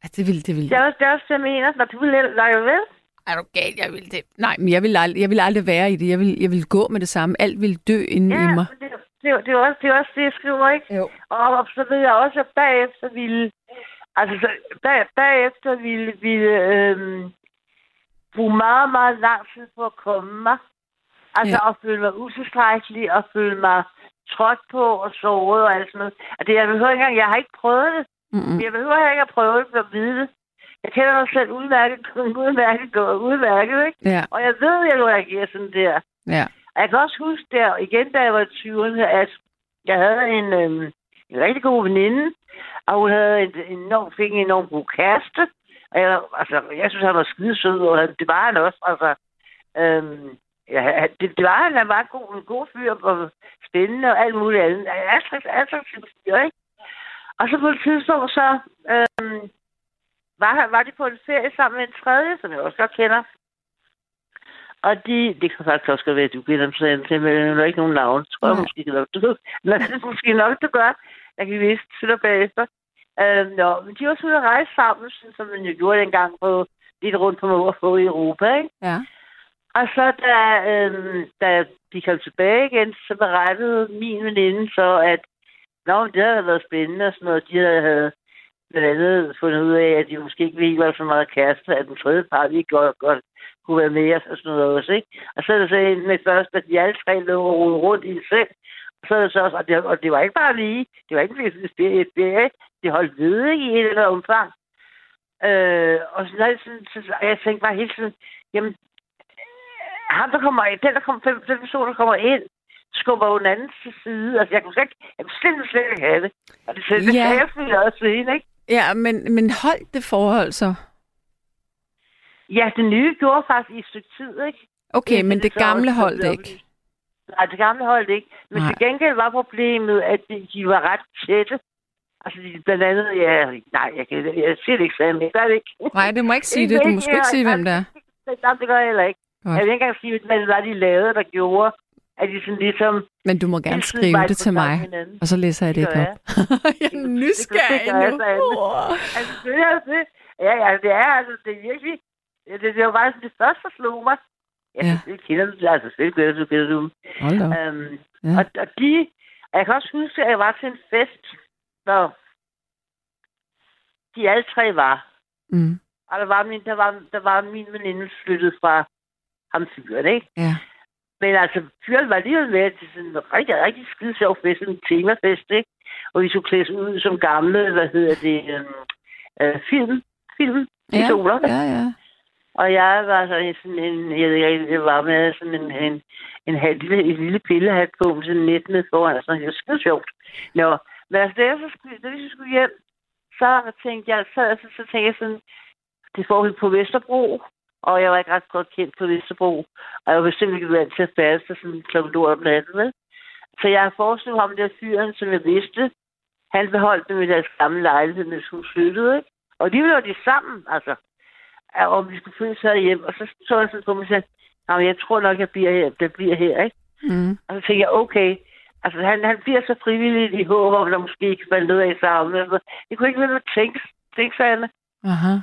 At det vil, det vil, Det er også det, er også, jeg mener. Når du vil lege vel? er du galt, jeg vil det. Nej, men jeg vil, aldrig, jeg vil aldrig være i det. Jeg vil, jeg vil gå med det samme. Alt vil dø inde Ja, i mig. det, det, det, er også, det er også det, jeg skriver, ikke? Jo. Og, og så ved jeg også, at bagefter ville... Altså, så, bag, bagefter ville, ville øhm, bruge meget, meget lang tid på at komme mig. Altså, Ja. ja. at føle mig utilstrækkelig, og føle mig trådt på og såret og alt sådan noget. Og det, jeg behøver ikke engang, jeg har ikke prøvet det. Mm-mm. Jeg behøver ikke at prøve det for at vide det. Jeg kender mig selv udmærket, udmærket, udmærket, ikke? Ja, Og jeg ved, at jeg reagerer sådan der. ja. Og jeg kan også huske der, igen da jeg var i 20'erne, at jeg havde en, øhm, en rigtig god veninde, og hun havde en enorm, fik en enorm god kæreste. Og jeg, altså, jeg synes, han var skidesød, og det var han også. Altså, øhm, ja, det, det var han, han var en god, en god fyr, og spændende og alt muligt andet. Attraktiv fyr, ikke? Og så på et tidspunkt, så øhm, var, var de på en ferie sammen med en tredje, som jeg også godt kender. Og de, det kan faktisk også godt være, at du kender dem sådan til, men der er ikke nogen navn. Tror jeg måske nok, du Men det er måske nok, du gør. Jeg kan vise det bagefter. Øh, nå, men de var så ude at rejse sammen, sådan som man jo gjorde dengang på lidt rundt på mor på i Europa, ikke? Ja. Og så da, øh, da de kom tilbage igen, så berettede min veninde så, at Nå, men det havde været spændende og sådan noget. De havde blandt andet fundet ud af, at de måske ikke ville være så meget kærester, at den tredje par ikke godt, godt kunne være med os og sådan noget også, ikke? Og så er det så en med først, at de alle tre lå og rundt i sig selv. Og så er det så også, og det, og det var ikke bare lige, det var ikke fordi det ferie, ferie, det holdt ved ikke i et eller andet omfang. Øh, og så, sådan, så, så, jeg tænkte bare hele tiden, jamen, ham der kommer ind, den der kommer, den, den person, der kommer ind, skubber jo den anden til side. Altså, jeg kunne slet ikke, jeg kunne slet, slet ikke have det. Og det, det Ja. jeg også sige, ikke? Ja, men, men holdt det forhold så? Ja, det nye gjorde faktisk i et stykke tid, ikke? Okay, Indtil men det så gamle også holdt ikke. oplyst. Nej, det gamle holdt ikke. Men Nej. til gengæld var problemet, at de, de var ret tætte. Altså, de, blandt andet, ja, nej, jeg, kan, jeg siger det ikke, Sam, jeg gør det ikke. Nej, du må ikke sige det. Du må ikke sige, hvem det er. Nej, det gør jeg heller ikke. Godt. Jeg vil ikke engang sige, hvad det var, de lavede, der gjorde, at de sådan ligesom... Men du må gerne skrive det til mig, hinanden. og så læser jeg det Det ikke op. (laughs) jeg er Det nysgerrig gør jeg nu. så andet. Åh. Altså, det er det. Ja, ja, det er altså, det er virkelig... Ja, det, det var bare sådan, det første, der slog mig. Ja, Ja. det kender du, altså, selvfølgelig kender du, kender du dem. Hold op. Øhm, Ja. og, og de... og Jeg kan også huske, at jeg var til en fest, hvor de alle tre var. Mm. Og der var min, der var, der var min veninde flyttet fra ham fyren, ikke? Ja. Men altså, fyren var alligevel med til sådan en rigtig, rigtig skide sjov fest, en temafest, ikke? Og vi skulle klædes ud som gamle, hvad hedder det, øhm, øh, film, film, Ja, pistoler. ja, ja. Og jeg var så i sådan en, jeg ved ikke, jeg var med sådan en, en, en, halv, lille, en lille pillehat på, med sådan net med foran, sådan, det var skide sjovt. Nå, men altså, da, jeg så skulle, da vi skulle hjem, så tænkte jeg, så, så, så tænkte jeg sådan, det foregik på Vesterbro, og jeg var ikke ret godt kendt på Vesterbro, og jeg var bestemt ikke vant til at til sådan klokken lort om natten, vel? Så jeg har forestillet ham der fyren, som jeg vidste, han beholdt dem i deres gamle lejlighed, når de skulle flytte, ikke? Og de var de sammen, altså. Om vi skulle flytte sig hjem. Og så så jeg sådan på mig og sagde, "Jamen, jeg tror nok, jeg bliver her, jeg bliver her, ikke? Mm. Og så tænkte jeg, okay. Altså, han, han bliver så frivillig i håb om, der måske ikke falder noget af sammen. Altså, det kunne ikke være noget tænke, tænke sig, Anne. Aha.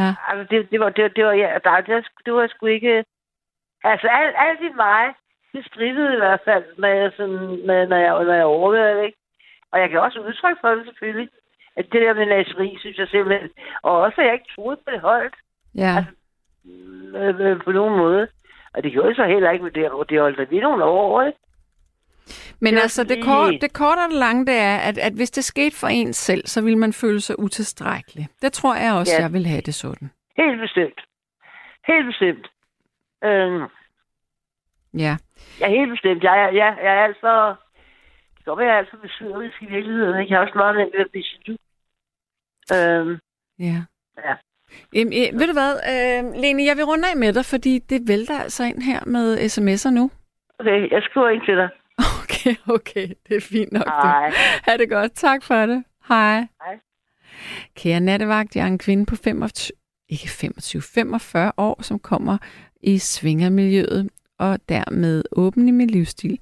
Ja. Altså, det, det var, det, var- det var, ja, der, det, var, det var sgu ikke... Altså, alt, alt i mig, det strittede i hvert fald, når jeg, sådan, når, når jeg, når jeg overvejede ikke? Og jeg kan også udtrykke for det, selvfølgelig. At det der med naseri, synes jeg simpelthen... Og også, at jeg ikke troede på det holdt Ja. Altså, øh, øh, på nogen måde. Og det gjorde jeg så heller ikke, men det, det holdt lige nogle år, ikke? Men det altså, det, kort, det korte og det lange, det er, at, at hvis det skete for en selv, så vil man føle sig utilstrækkelig. Det tror jeg også, Ja. jeg vil have det sådan. Helt bestemt. Helt bestemt. Øhm, Ja. ja, helt bestemt. Jeg, er- jeg, jeg er altså... Det være, jeg er alt for besøgerisk i virkeligheden. ikke? Jeg har også meget nemt ved at blive snu. Øhm, Ja. Ja. Jamen, ved du hvad, øh, Lene, jeg vil runde af med dig, fordi det vælter altså ind her med sms'er nu. okay, jeg skriver ind til dig. Okay, (laughs) okay, det er fint nok. Hej. Ha' det godt. Tak for det. Hej. Hej. Kære nattevagt, jeg er en kvinde på 25, ikke 25, 45 år, som kommer i svingermiljøet og dermed åben i min livsstil.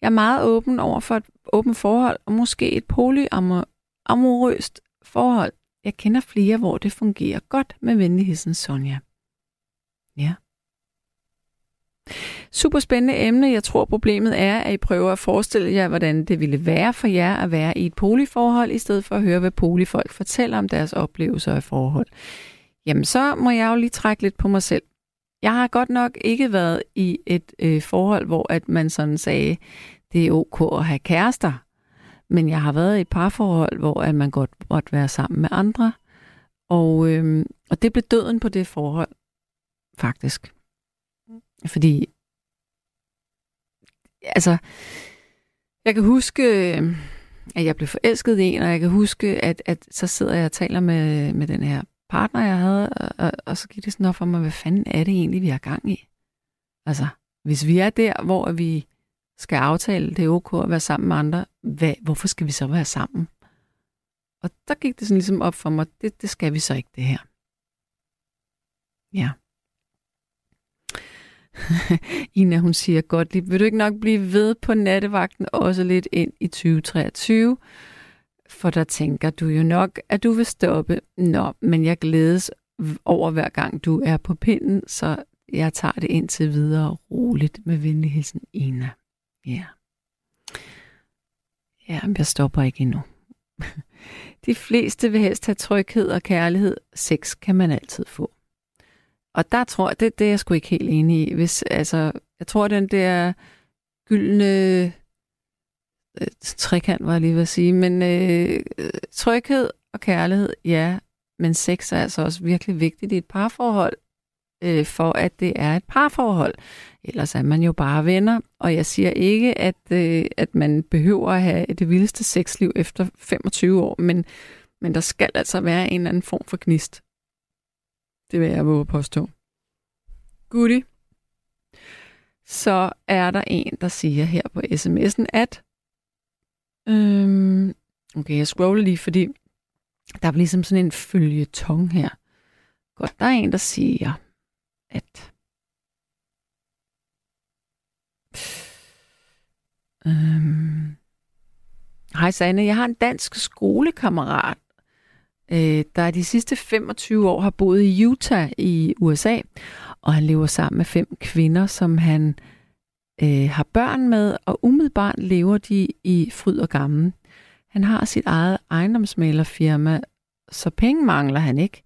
Jeg er meget åben over for et åbent forhold og måske et polyamorøst forhold. Jeg kender flere, hvor det fungerer godt med venligheden Sonja. Ja. Super spændende emne. Jeg tror, problemet er, at I prøver at forestille jer, hvordan det ville være for jer at være i et poliforhold, i stedet for at høre, hvad polifolk fortæller om deres oplevelser af forhold. Jamen, så må jeg jo lige trække lidt på mig selv. Jeg har godt nok ikke været i et øh, forhold, hvor at man sådan sagde, det er ok at have kærester. Men jeg har været i et parforhold, hvor at man godt måtte være sammen med andre. Og, øh, og det blev døden på det forhold, faktisk. Fordi, altså, jeg kan huske, at jeg blev forelsket i en, og jeg kan huske, at, at så sidder jeg og taler med, med den her partner, jeg havde, og, og, og så gik det sådan op for mig, hvad fanden er det egentlig, vi har gang i? Altså, hvis vi er der, hvor vi skal aftale, det er ok at være sammen med andre, hvad, hvorfor skal vi så være sammen? Og der gik det sådan ligesom op for mig, det, det skal vi så ikke, det her. Ja. (laughs) Ina, hun siger godt lige, vil du ikke nok blive ved på nattevagten også lidt ind i 2023? For der tænker du jo nok, at du vil stoppe. Nå, men jeg glædes over hver gang du er på pinden, så jeg tager det indtil videre roligt med venlig hilsen Ina. Ja. Ja, men jeg stopper ikke endnu. (laughs) De fleste vil helst have tryghed og kærlighed. Sex kan man altid få. Og der tror jeg, det, det er jeg sgu ikke helt enig i. Hvis, altså, jeg tror, den der gyldne øh, trekant, var jeg lige ved at sige, men øh, tryghed og kærlighed, ja, men sex er altså også virkelig vigtigt i et parforhold, øh, for at det er et parforhold. Ellers er man jo bare venner, og jeg siger ikke, at, øh, at man behøver at have det vildeste sexliv efter 25 år, men, men der skal altså være en eller anden form for gnist. Det vil jeg våge påstå. Goodie. Så er der en, der siger her på sms'en, at... Øhm, okay, jeg scroller lige, fordi der er ligesom sådan en følgetong her. Godt, der er en, der siger, at... Øhm, Hej Sanne, jeg har en dansk skolekammerat, øh, der de sidste 25 år har boet i Utah i USA, og han lever sammen med fem kvinder, som han øh, har børn med, og umiddelbart lever de i fryd og gammel. Han har sit eget ejendomsmalerfirma, så penge mangler han ikke.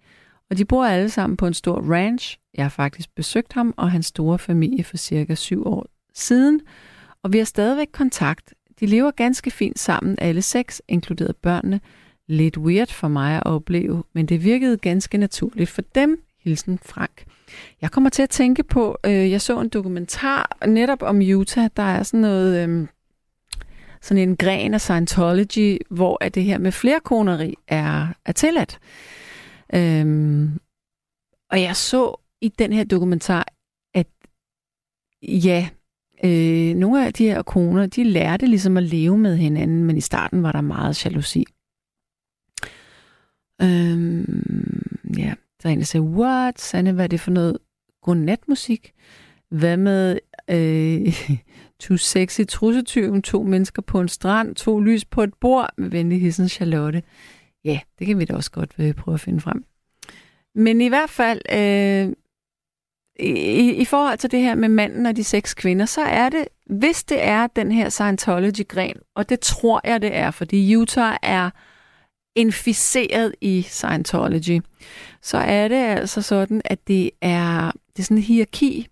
Og de bor alle sammen på en stor ranch. Jeg har faktisk besøgt ham og hans store familie for cirka syv år siden, og vi har stadigvæk kontakt. De lever ganske fint sammen, alle seks, inkluderet børnene, lidt weird for mig at opleve, men det virkede ganske naturligt for dem. Hilsen Frank. Jeg kommer til at tænke på, øh, jeg så en dokumentar netop om Utah, der er sådan noget, øh, sådan en gren af Scientology, hvor at det her med flerkoneri er, er tilladt. Øh, og jeg så i den her dokumentar, at ja, øh, nogle af de her koner, de lærte ligesom at leve med hinanden, men i starten var der meget jalousi. Øhm, ja, der er en, der siger, what, Sanne, hvad er det for noget godnatmusik? Hvad med øh, (laughs) to sexy trussetyven, to mennesker på en strand, to lys på et bord med venlig hissen Charlotte? Ja, det kan vi da også godt øh, prøve at finde frem. Men i hvert fald, øh, i, i forhold til det her med manden og de seks kvinder, så er det, hvis det er den her Scientology-gren, og det tror jeg, det er, fordi Utah er inficeret i Scientology, så er det altså sådan, at det er, det er sådan en hierarki,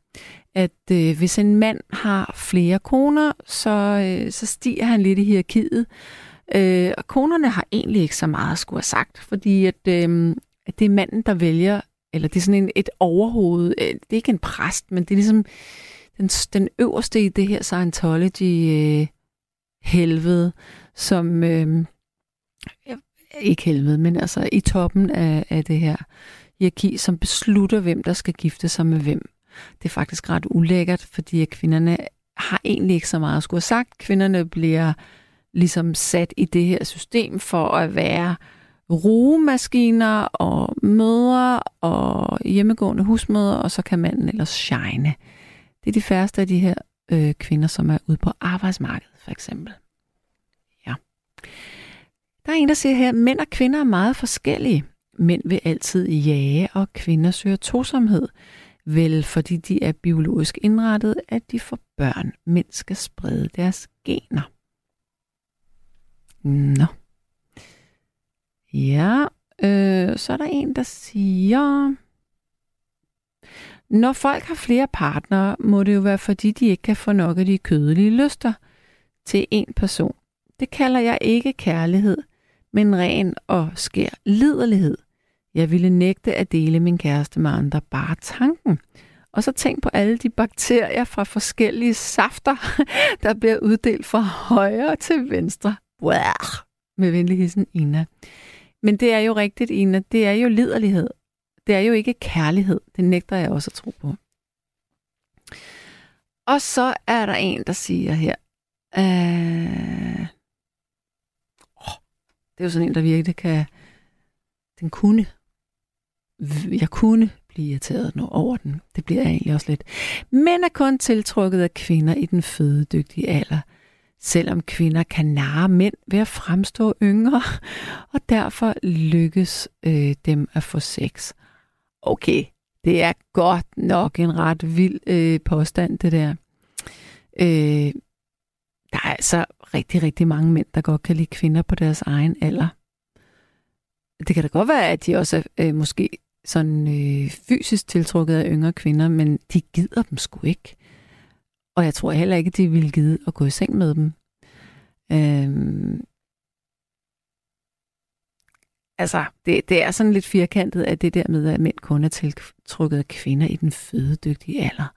at øh, hvis en mand har flere koner, så, øh, så stiger han lidt i hierarkiet. Øh, og konerne har egentlig ikke så meget at skulle have sagt, fordi at, øh, at det er manden, der vælger, eller det er sådan en, et overhoved, øh, det er ikke en præst, men det er ligesom den, den øverste i det her Scientology-helvede, øh, som... Øh, ikke helvede, men altså i toppen af, af det her hierarki, som beslutter, hvem der skal gifte sig med hvem. Det er faktisk ret ulækkert, fordi kvinderne har egentlig ikke så meget at skulle have sagt. Kvinderne bliver ligesom sat i det her system for at være rugemaskiner og mødre og hjemmegående husmødre, og så kan manden ellers shine. Det er de færreste af de her øh, kvinder, som er ude på arbejdsmarkedet, for eksempel. Ja. Der er en, der siger her, at mænd og kvinder er meget forskellige. Mænd vil altid jage, og kvinder søger tosomhed. Vel, fordi de er biologisk indrettet, at de får børn. Mænd skal sprede deres gener. Nå. Ja, øh, så er der en, der siger... Når folk har flere partnere, må det jo være, fordi de ikke kan få nok af de kødelige lyster til en person. Det kalder jeg ikke kærlighed men ren og skær liderlighed. Jeg ville nægte at dele min kæreste med andre, bare tanken. Og så tænk på alle de bakterier fra forskellige safter, (laughs) der bliver uddelt fra højre til venstre. Wow! med venlig hilsen, Ina. Men det er jo rigtigt, Ina. Det er jo liderlighed. Det er jo ikke kærlighed. Det nægter jeg også at tro på. Og så er der en, der siger her, øh, det er jo sådan en, der virkelig kan, den kunne, jeg kunne blive irriteret nu over den. Det bliver jeg egentlig også lidt. Mænd er kun tiltrukket af kvinder i den fødedygtige alder, selvom kvinder kan narre mænd ved at fremstå yngre, (laughs) og derfor lykkes øh, dem at få sex. Okay, det er godt nok en ret vild øh, påstand, det der. Øh, der er altså rigtig, rigtig mange mænd, der godt kan lide kvinder på deres egen alder. Det kan da godt være, at de også er øh, måske sådan øh, fysisk tiltrukket af yngre kvinder, men de gider dem sgu ikke. Og jeg tror heller ikke, at de ville gide at gå i seng med dem. Øhm, altså, det, det er sådan lidt firkantet, at det der med, at mænd kun er tiltrukket af kvinder i den fødedygtige alder.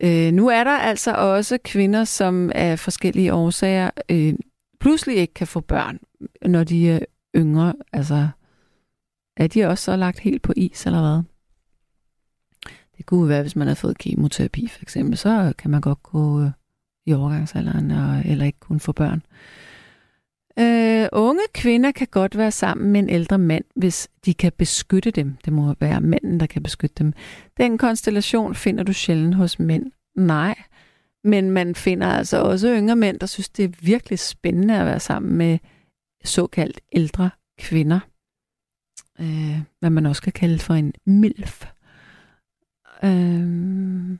Øh, nu er der altså også kvinder, som af forskellige årsager øh, pludselig ikke kan få børn, når de er yngre. Altså, er de også så lagt helt på is, eller hvad? Det kunne være, hvis man har fået kemoterapi, for eksempel, så kan man godt gå øh, i overgangsalderen, og, eller ikke kunne få børn. Øh, Øh, unge kvinder kan godt være sammen med en ældre mand, hvis de kan beskytte dem. Det må være manden, der kan beskytte dem. Den konstellation finder du sjældent hos mænd. Nej, men man finder altså også yngre mænd, der synes, det er virkelig spændende at være sammen med såkaldt ældre kvinder. Øh, hvad man også kan kalde for en MILF. Øh,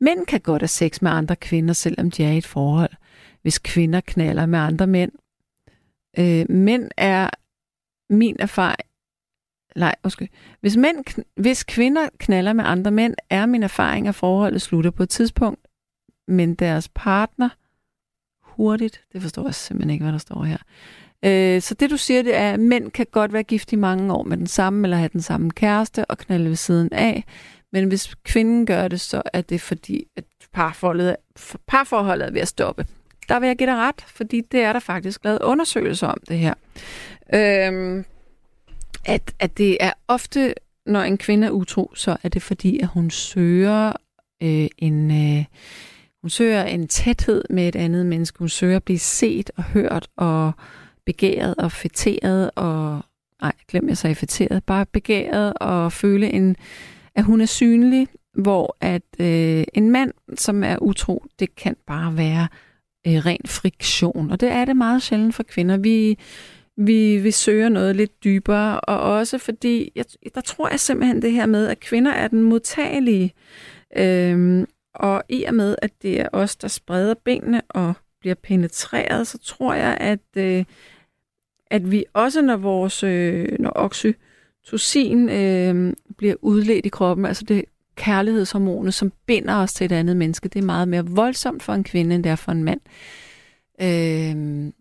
mænd kan godt have sex med andre kvinder, selvom de er i et forhold hvis kvinder knaller med andre mænd. Øh, mænd er min erfaring... Nej, undskyld. Hvis, mænd, hvis kvinder knaller med andre mænd, er min erfaring, at forholdet slutter på et tidspunkt, men deres partner hurtigt, det forstår jeg simpelthen ikke, hvad der står her. Øh, så det du siger, det er, at mænd kan godt være gift i mange år med den samme, eller have den samme kæreste og knalde ved siden af. Men hvis kvinden gør det, så er det fordi, at parforholdet, parforholdet er ved at stoppe der vil jeg give dig ret, fordi det er der faktisk lavet undersøgelser om det her. Øhm, at, at det er ofte, når en kvinde er utro, så er det fordi, at hun søger øh, en... Øh, hun søger en tæthed med et andet menneske. Hun søger at blive set og hørt og begæret og fætteret og... Nej, glem jeg sagde fætteret. Bare begæret og føle, en, at hun er synlig, hvor at øh, en mand, som er utro, det kan bare være øh, ren friktion. Og det er det meget sjældent for kvinder. Vi, vi, vi søger noget lidt dybere, og også fordi, jeg, der tror jeg simpelthen det her med, at kvinder er den modtagelige. Øhm, og i og med, at det er os, der spreder benene og bliver penetreret, så tror jeg, at, øh, at vi også, når vores øh, når oxytocin øh, bliver udledt i kroppen, altså det kærlighedshormonet, som binder os til et andet menneske. Det er meget mere voldsomt for en kvinde, end det er for en mand. Øh,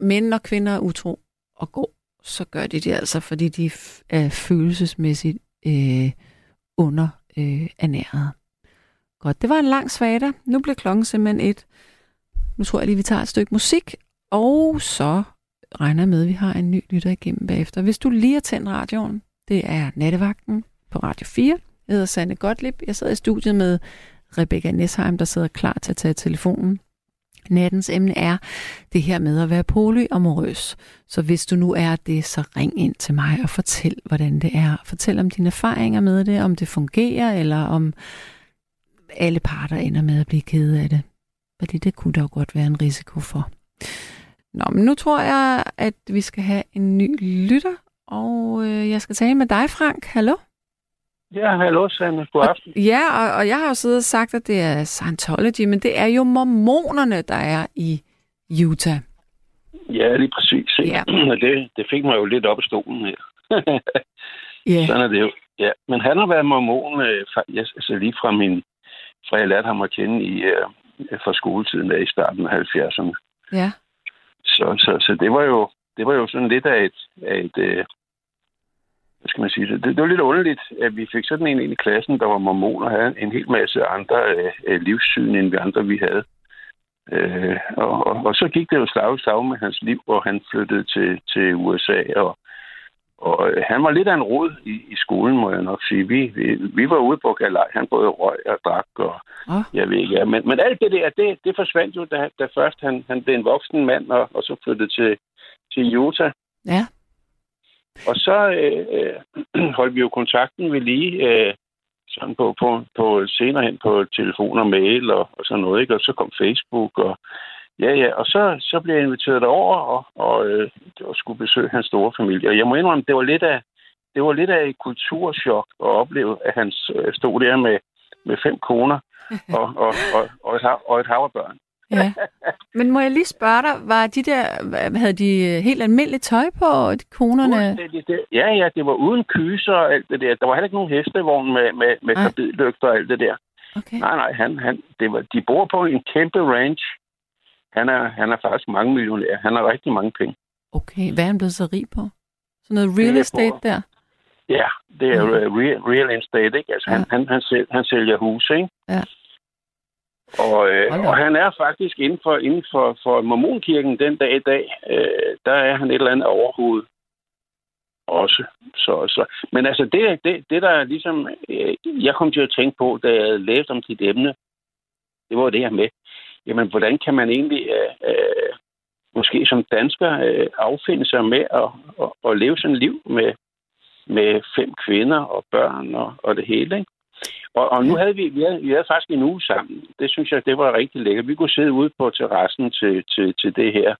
men når kvinder er utro og går, så gør de det altså, fordi de er følelsesmæssigt øh, under øh, ernæret. Godt, det var en lang svada. Nu bliver klokken simpelthen et. Nu tror jeg lige, vi tager et stykke musik, og så regner jeg med, at vi har en ny lytter igennem bagefter. Hvis du lige har tændt radioen, det er Nattevagten på Radio 4. Jeg hedder Sanne Gottlieb. Jeg sidder i studiet med Rebecca Nesheim, der sidder klar til at tage telefonen. Nattens emne er det her med at være polyamorøs. Så hvis du nu er det, så ring ind til mig og fortæl, hvordan det er. Fortæl om dine erfaringer med det, om det fungerer, eller om alle parter ender med at blive kede af det. Fordi det kunne der jo godt være en risiko for. Nå, men nu tror jeg, at vi skal have en ny lytter, og øh, jeg skal tale med dig, Frank. Hallo? Ja, hallo, Sanne. God aften. Og, ja, og, og jeg har jo siddet og sagt, at det er Scientology, men det er jo mormonerne, der er i Utah. Ja, lige præcis. Ja. (clears throat) Det, det fik mig jo lidt op i stolen her. (laughs) ja. Sådan er det jo. Ja, men han har været mormon, øh, altså lige fra min, fra jeg lærte ham at kende i, øh, fra skoletiden af i starten af 70'erne. Ja. Så, så, så det var jo det var jo sådan lidt af et, af et øh, hvad skal man sige, det, det var lidt underligt, at vi fik sådan en ind i klassen, der var mormon og havde en hel masse andre øh, øh livssyn, end vi andre vi havde. Øh, og, og, og så gik det jo slag slag med hans liv, hvor han flyttede til, til USA, og, og øh, han var lidt af en rod i, i skolen, må jeg nok sige. Vi, vi, vi var ude på galej. Han både røg og drak, og oh. jeg ved ikke. Ja. Men, men alt det der, det, det forsvandt jo, da, da først han, han blev en voksen mand, og, og så flyttede til, til Utah. Ja. Og så øh, øh, (clears throat) holdt vi jo kontakten ved lige øh, sådan på, på, på senere hen på telefon og mail og, og sådan noget. Ikke? Og så kom Facebook, og ja, ja. Og så, så blev jeg inviteret derover og, og, øh, og skulle besøge hans store familie. Og jeg må indrømme, det var lidt af, det var lidt af et kulturschok at opleve, at han øh, stod der med, med fem koner (laughs) og, og, og, og, et, hav, og et hav af børn. Ja. Men må jeg lige spørge dig, var de der, havde de helt almindeligt tøj på, de konerne? Ja, ja, det var uden kyser og alt det der. Der var heller ikke nogen hestevogn med, med, med karbidlygter og alt det der. Okay. Nej, nej, han, han, det var, de bor på en kæmpe ranch. Han er, han er faktisk mange millionær. Han har rigtig mange penge. Okay, hvad er han blevet så rig på? Sådan noget real estate der? Ja, det er okay. real, real estate, ikke? Altså, ja. han, han, han, sælger, han sælger huse, ikke? Ja. Og, øh, og han er faktisk inden for, inden for, for mormonkirken den dag i dag, øh, der er han et eller andet overhoved også. Så, så. Men altså, det, det, det der ligesom, øh, jeg kom til at tænke på, da jeg læste om dit emne, det var det her med, jamen, hvordan kan man egentlig, øh, øh, måske som dansker, øh, affinde sig med at, at, at leve sådan et liv med, med fem kvinder og børn og, og det hele, ikke? Og, og nu havde vi, vi havde, vi havde faktisk en uge sammen. Det synes jeg, det var rigtig lækkert. Vi kunne sidde ude på terrassen til, til, til det her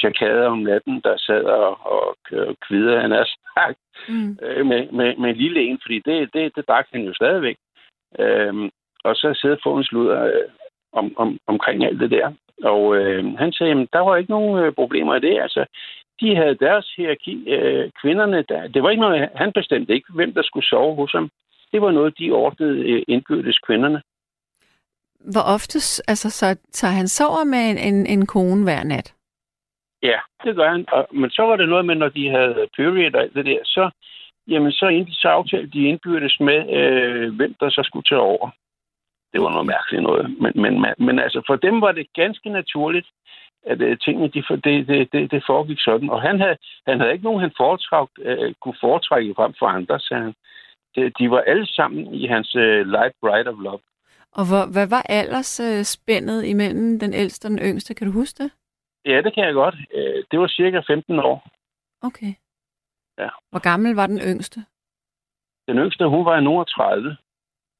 chakade om natten, der sad og, og kvider, han er sagt, mm. øh, med, med, med en lille en, fordi det, det, det drak han jo stadigvæk. Øhm, og så sidde og få en sludder øh, om, om, omkring alt det der. Og øh, han sagde, at der var ikke nogen øh, problemer i det. Altså, de havde deres hierarki. Øh, kvinderne, der, det var ikke noget, han bestemte ikke, hvem der skulle sove hos ham det var noget, de ordnede øh, indbyrdes kvinderne. Hvor ofte, altså, så tager han sover med en, en, en kone hver nat? Ja, det gør han. Og, men så var det noget med, når de havde period og alt det der, så, jamen, så, ind, så aftalte de indbyrdes med, øh, hvem der så skulle tage over. Det var noget mærkeligt noget. Men, men, men, men altså, for dem var det ganske naturligt, at øh, tingene de, det, det, det, det foregik sådan. Og han havde, han havde ikke nogen, han foretræk, øh, kunne foretrække frem for andre, sagde han de var alle sammen i hans uh, Light Bright of Love. Og hvor, hvad var aldersspændet imellem den ældste og den yngste? Kan du huske det? Ja, det kan jeg godt. Det var cirka 15 år. Okay. Ja. Hvor gammel var den yngste? Den yngste, hun var i 30.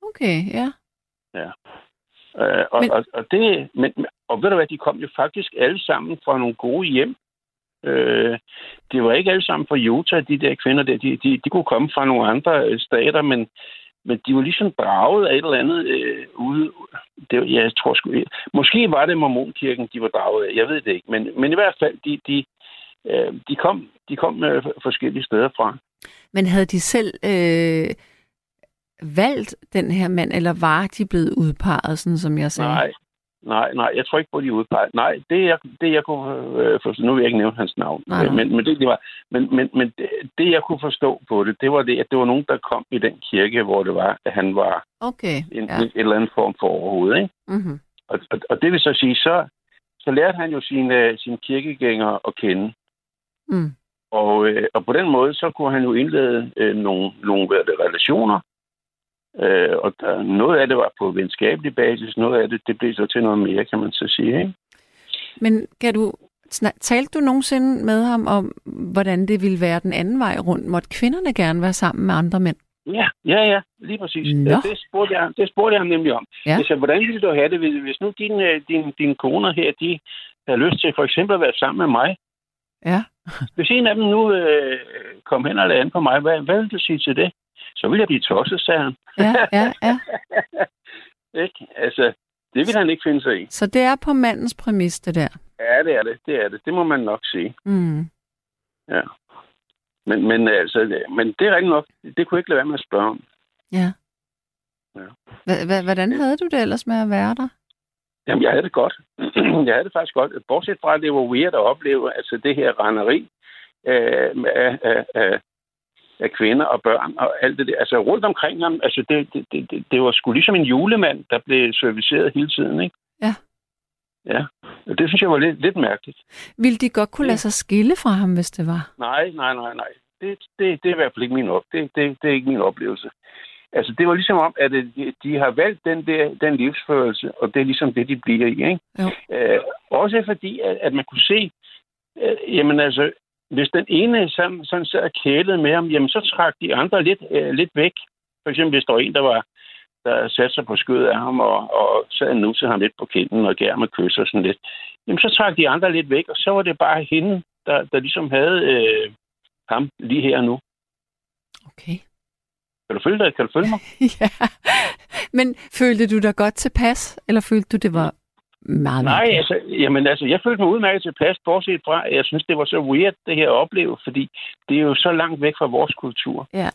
Okay, ja. Ja. Øh, og, men... og, og, det, men, og ved du hvad, de kom jo faktisk alle sammen fra nogle gode hjem. Øh, det var ikke alle sammen fra Utah, de der kvinder der. De, de, de kunne komme fra nogle andre øh, stater, men, men de var ligesom draget af et eller andet øh, ude. Det, jeg tror sgu, måske var det mormonkirken, de var draget af. Jeg ved det ikke. Men, men i hvert fald, de, de, øh, de kom, de kom øh, forskellige steder fra. Men havde de selv øh, valgt den her mand, eller var de blevet udpeget, sådan som jeg sagde? Nej, Nej, nej, jeg tror ikke på, de er udpeget. Nej, det jeg, det jeg kunne øh, forstå, nu vil jeg ikke nævne hans navn, nej. men, men, det, det var, men, men, men det, det, jeg kunne forstå på det, det var det, at det var nogen, der kom i den kirke, hvor det var, at han var okay, en, ja. en, en eller anden form for overhovedet. Ikke? Mm-hmm. Og, og, og det vil så sige, så, så lærte han jo sine, sine kirkegængere at kende. Mm. Og, øh, og på den måde, så kunne han jo indlede øh, nogle, nogle relationer, Øh, og der, noget af det var på venskabelig basis, noget af det, det blev så til noget mere, kan man så sige. Ikke? Men kan du, talte du nogensinde med ham om, hvordan det ville være den anden vej rundt? Måtte kvinderne gerne være sammen med andre mænd? Ja, ja, ja, lige præcis. Nå. Det, spurgte jeg, det spurgte jeg ham nemlig om. Ja. Jeg sagde, hvordan ville du have det, hvis, hvis nu dine, din, din koner her, de har lyst til for eksempel at være sammen med mig? Ja. hvis en af dem nu øh, kom hen og lagde an på mig, hvad, hvad vil du sige til det? Så vil jeg blive tosset, sagde han. Ja, ja, ja. (laughs) ikke? Altså, det vil han ikke finde sig i. Så det er på mandens præmis, det der? Ja, det er det. Det er det. Det må man nok sige. Mm. Ja. Men, men, altså, men det er rigtigt nok. Det kunne jeg ikke lade være med at spørge om. Ja. ja. Hvordan havde du det ellers med at være der? Jamen, jeg havde det godt. (clears throat) jeg havde det faktisk godt. Bortset fra, at det var weird at opleve altså det her renderi øh, af, af, af, af kvinder og børn og alt det der. Altså rundt omkring ham, altså det, det, det, det, var sgu ligesom en julemand, der blev serviceret hele tiden, ikke? Ja. Ja, og det synes jeg var lidt, lidt mærkeligt. Ville de godt kunne lade sig skille fra ham, hvis det var? Nej, nej, nej, nej. Det, det, det er i hvert fald ikke min op. Det, det, det er ikke min oplevelse. Altså, det var ligesom om, at øh, de, de har valgt den der den livsførelse, og det er ligesom det, de bliver i, ikke? Jo. Øh, også fordi, at, at man kunne se, øh, jamen altså, hvis den ene sådan, sådan sad og kælede med ham, jamen så trak de andre lidt, øh, lidt væk. For eksempel, hvis der var en, der var der satte sig på skødet af ham og, og sad nu til ham lidt på kinden og gav med kys og sådan lidt. Jamen, så trak de andre lidt væk, og så var det bare hende, der, der ligesom havde øh, ham lige her og nu. Okay. Kan du følge dig? Kan du følge mig? (laughs) ja. Men følte du dig godt tilpas, eller følte du, det var meget Nej, altså, jamen, altså, jeg følte mig udmærket tilpas, bortset fra, at jeg synes, det var så weird, det her at opleve, fordi det er jo så langt væk fra vores kultur. Ja.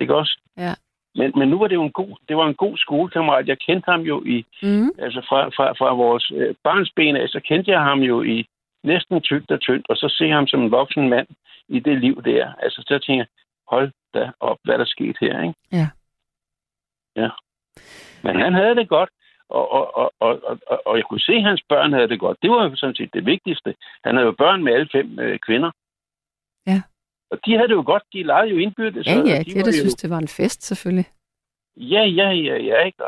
Ikke også? Ja. Men, men nu var det jo en god, det var en god skolekammerat. Jeg kendte ham jo i, mm. altså fra, fra, fra vores øh, barnsben af, så kendte jeg ham jo i næsten tykt og tyndt, og så se ham som en voksen mand i det liv der. Altså, så tænker jeg, hold da op, hvad der skete her, ikke? Ja. Ja. Men han havde det godt, og, og, og, og, og, og jeg kunne se, at hans børn havde det godt. Det var jo sådan set det vigtigste. Han havde jo børn med alle fem øh, kvinder. Ja. Og de havde det jo godt. De legede jo indbyrdes. Ja, ja, de, de, de jo... synes, det var en fest, selvfølgelig. Ja, ja, ja, ja, ikke?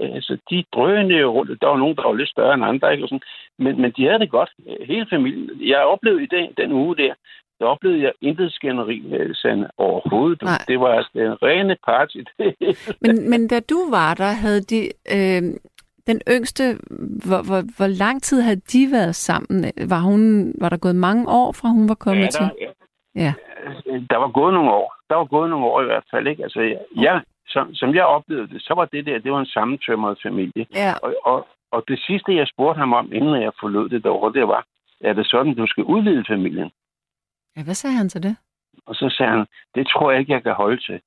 Altså, de drønede jo rundt. Der var nogen, der var lidt større end andre, ikke? Og sådan. Men, men de havde det godt. Hele familien. Jeg oplevede i den, den uge der, der oplevede jeg intet skænderi, Sande, overhovedet. Nej. Det var altså en rene party. (laughs) men, men da du var der, havde de... Øh, den yngste, hvor, hvor, hvor lang tid havde de været sammen? Var, hun, var der gået mange år, fra hun var kommet ja, der, til? Ja. ja. Der var gået nogle år. Der var gået nogle år i hvert fald. Ikke? Altså, jeg, jeg, som, som jeg oplevede det, så var det der, det var en sammentømret familie. Ja. Og, og, og det sidste, jeg spurgte ham om, inden jeg forlod det derovre, det var, er det sådan, du skal udvide familien? Ja, hvad sagde han til det? Og så sagde han, det tror jeg ikke, jeg kan holde til.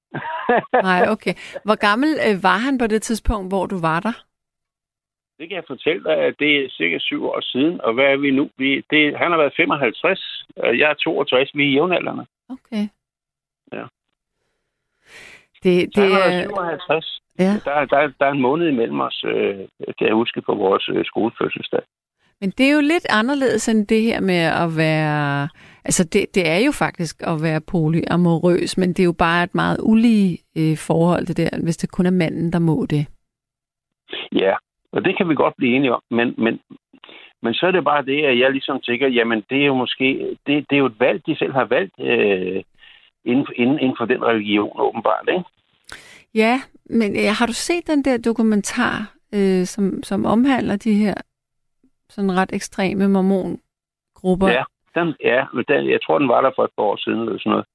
Nej, (laughs) okay. Hvor gammel øh, var han på det tidspunkt, hvor du var der? Det kan jeg fortælle dig, at det er cirka syv år siden, og hvad er vi nu? Vi, det, han har været 55, og jeg er 62, vi er jævnaldrende. Okay. Ja. Det, det, er 57. Ja. Der, der, der er en måned imellem os, øh, kan jeg huske, på vores øh, skolefødselsdag. Men det er jo lidt anderledes end det her med at være... Altså, det, det er jo faktisk at være polyamorøs, men det er jo bare et meget ulige øh, forhold, det der, hvis det kun er manden, der må det. Ja, og det kan vi godt blive enige om, men, men, men så er det bare det, at jeg ligesom tænker, jamen det er jo måske, det, det er jo et valg, de selv har valgt øh, inden, inden, inden for den religion åbenbart, ikke? Ja, men ja, har du set den der dokumentar, øh, som, som omhandler de her sådan ret ekstreme mormongrupper? Ja, den, ja men den, jeg tror, den var der for et par år siden eller sådan noget.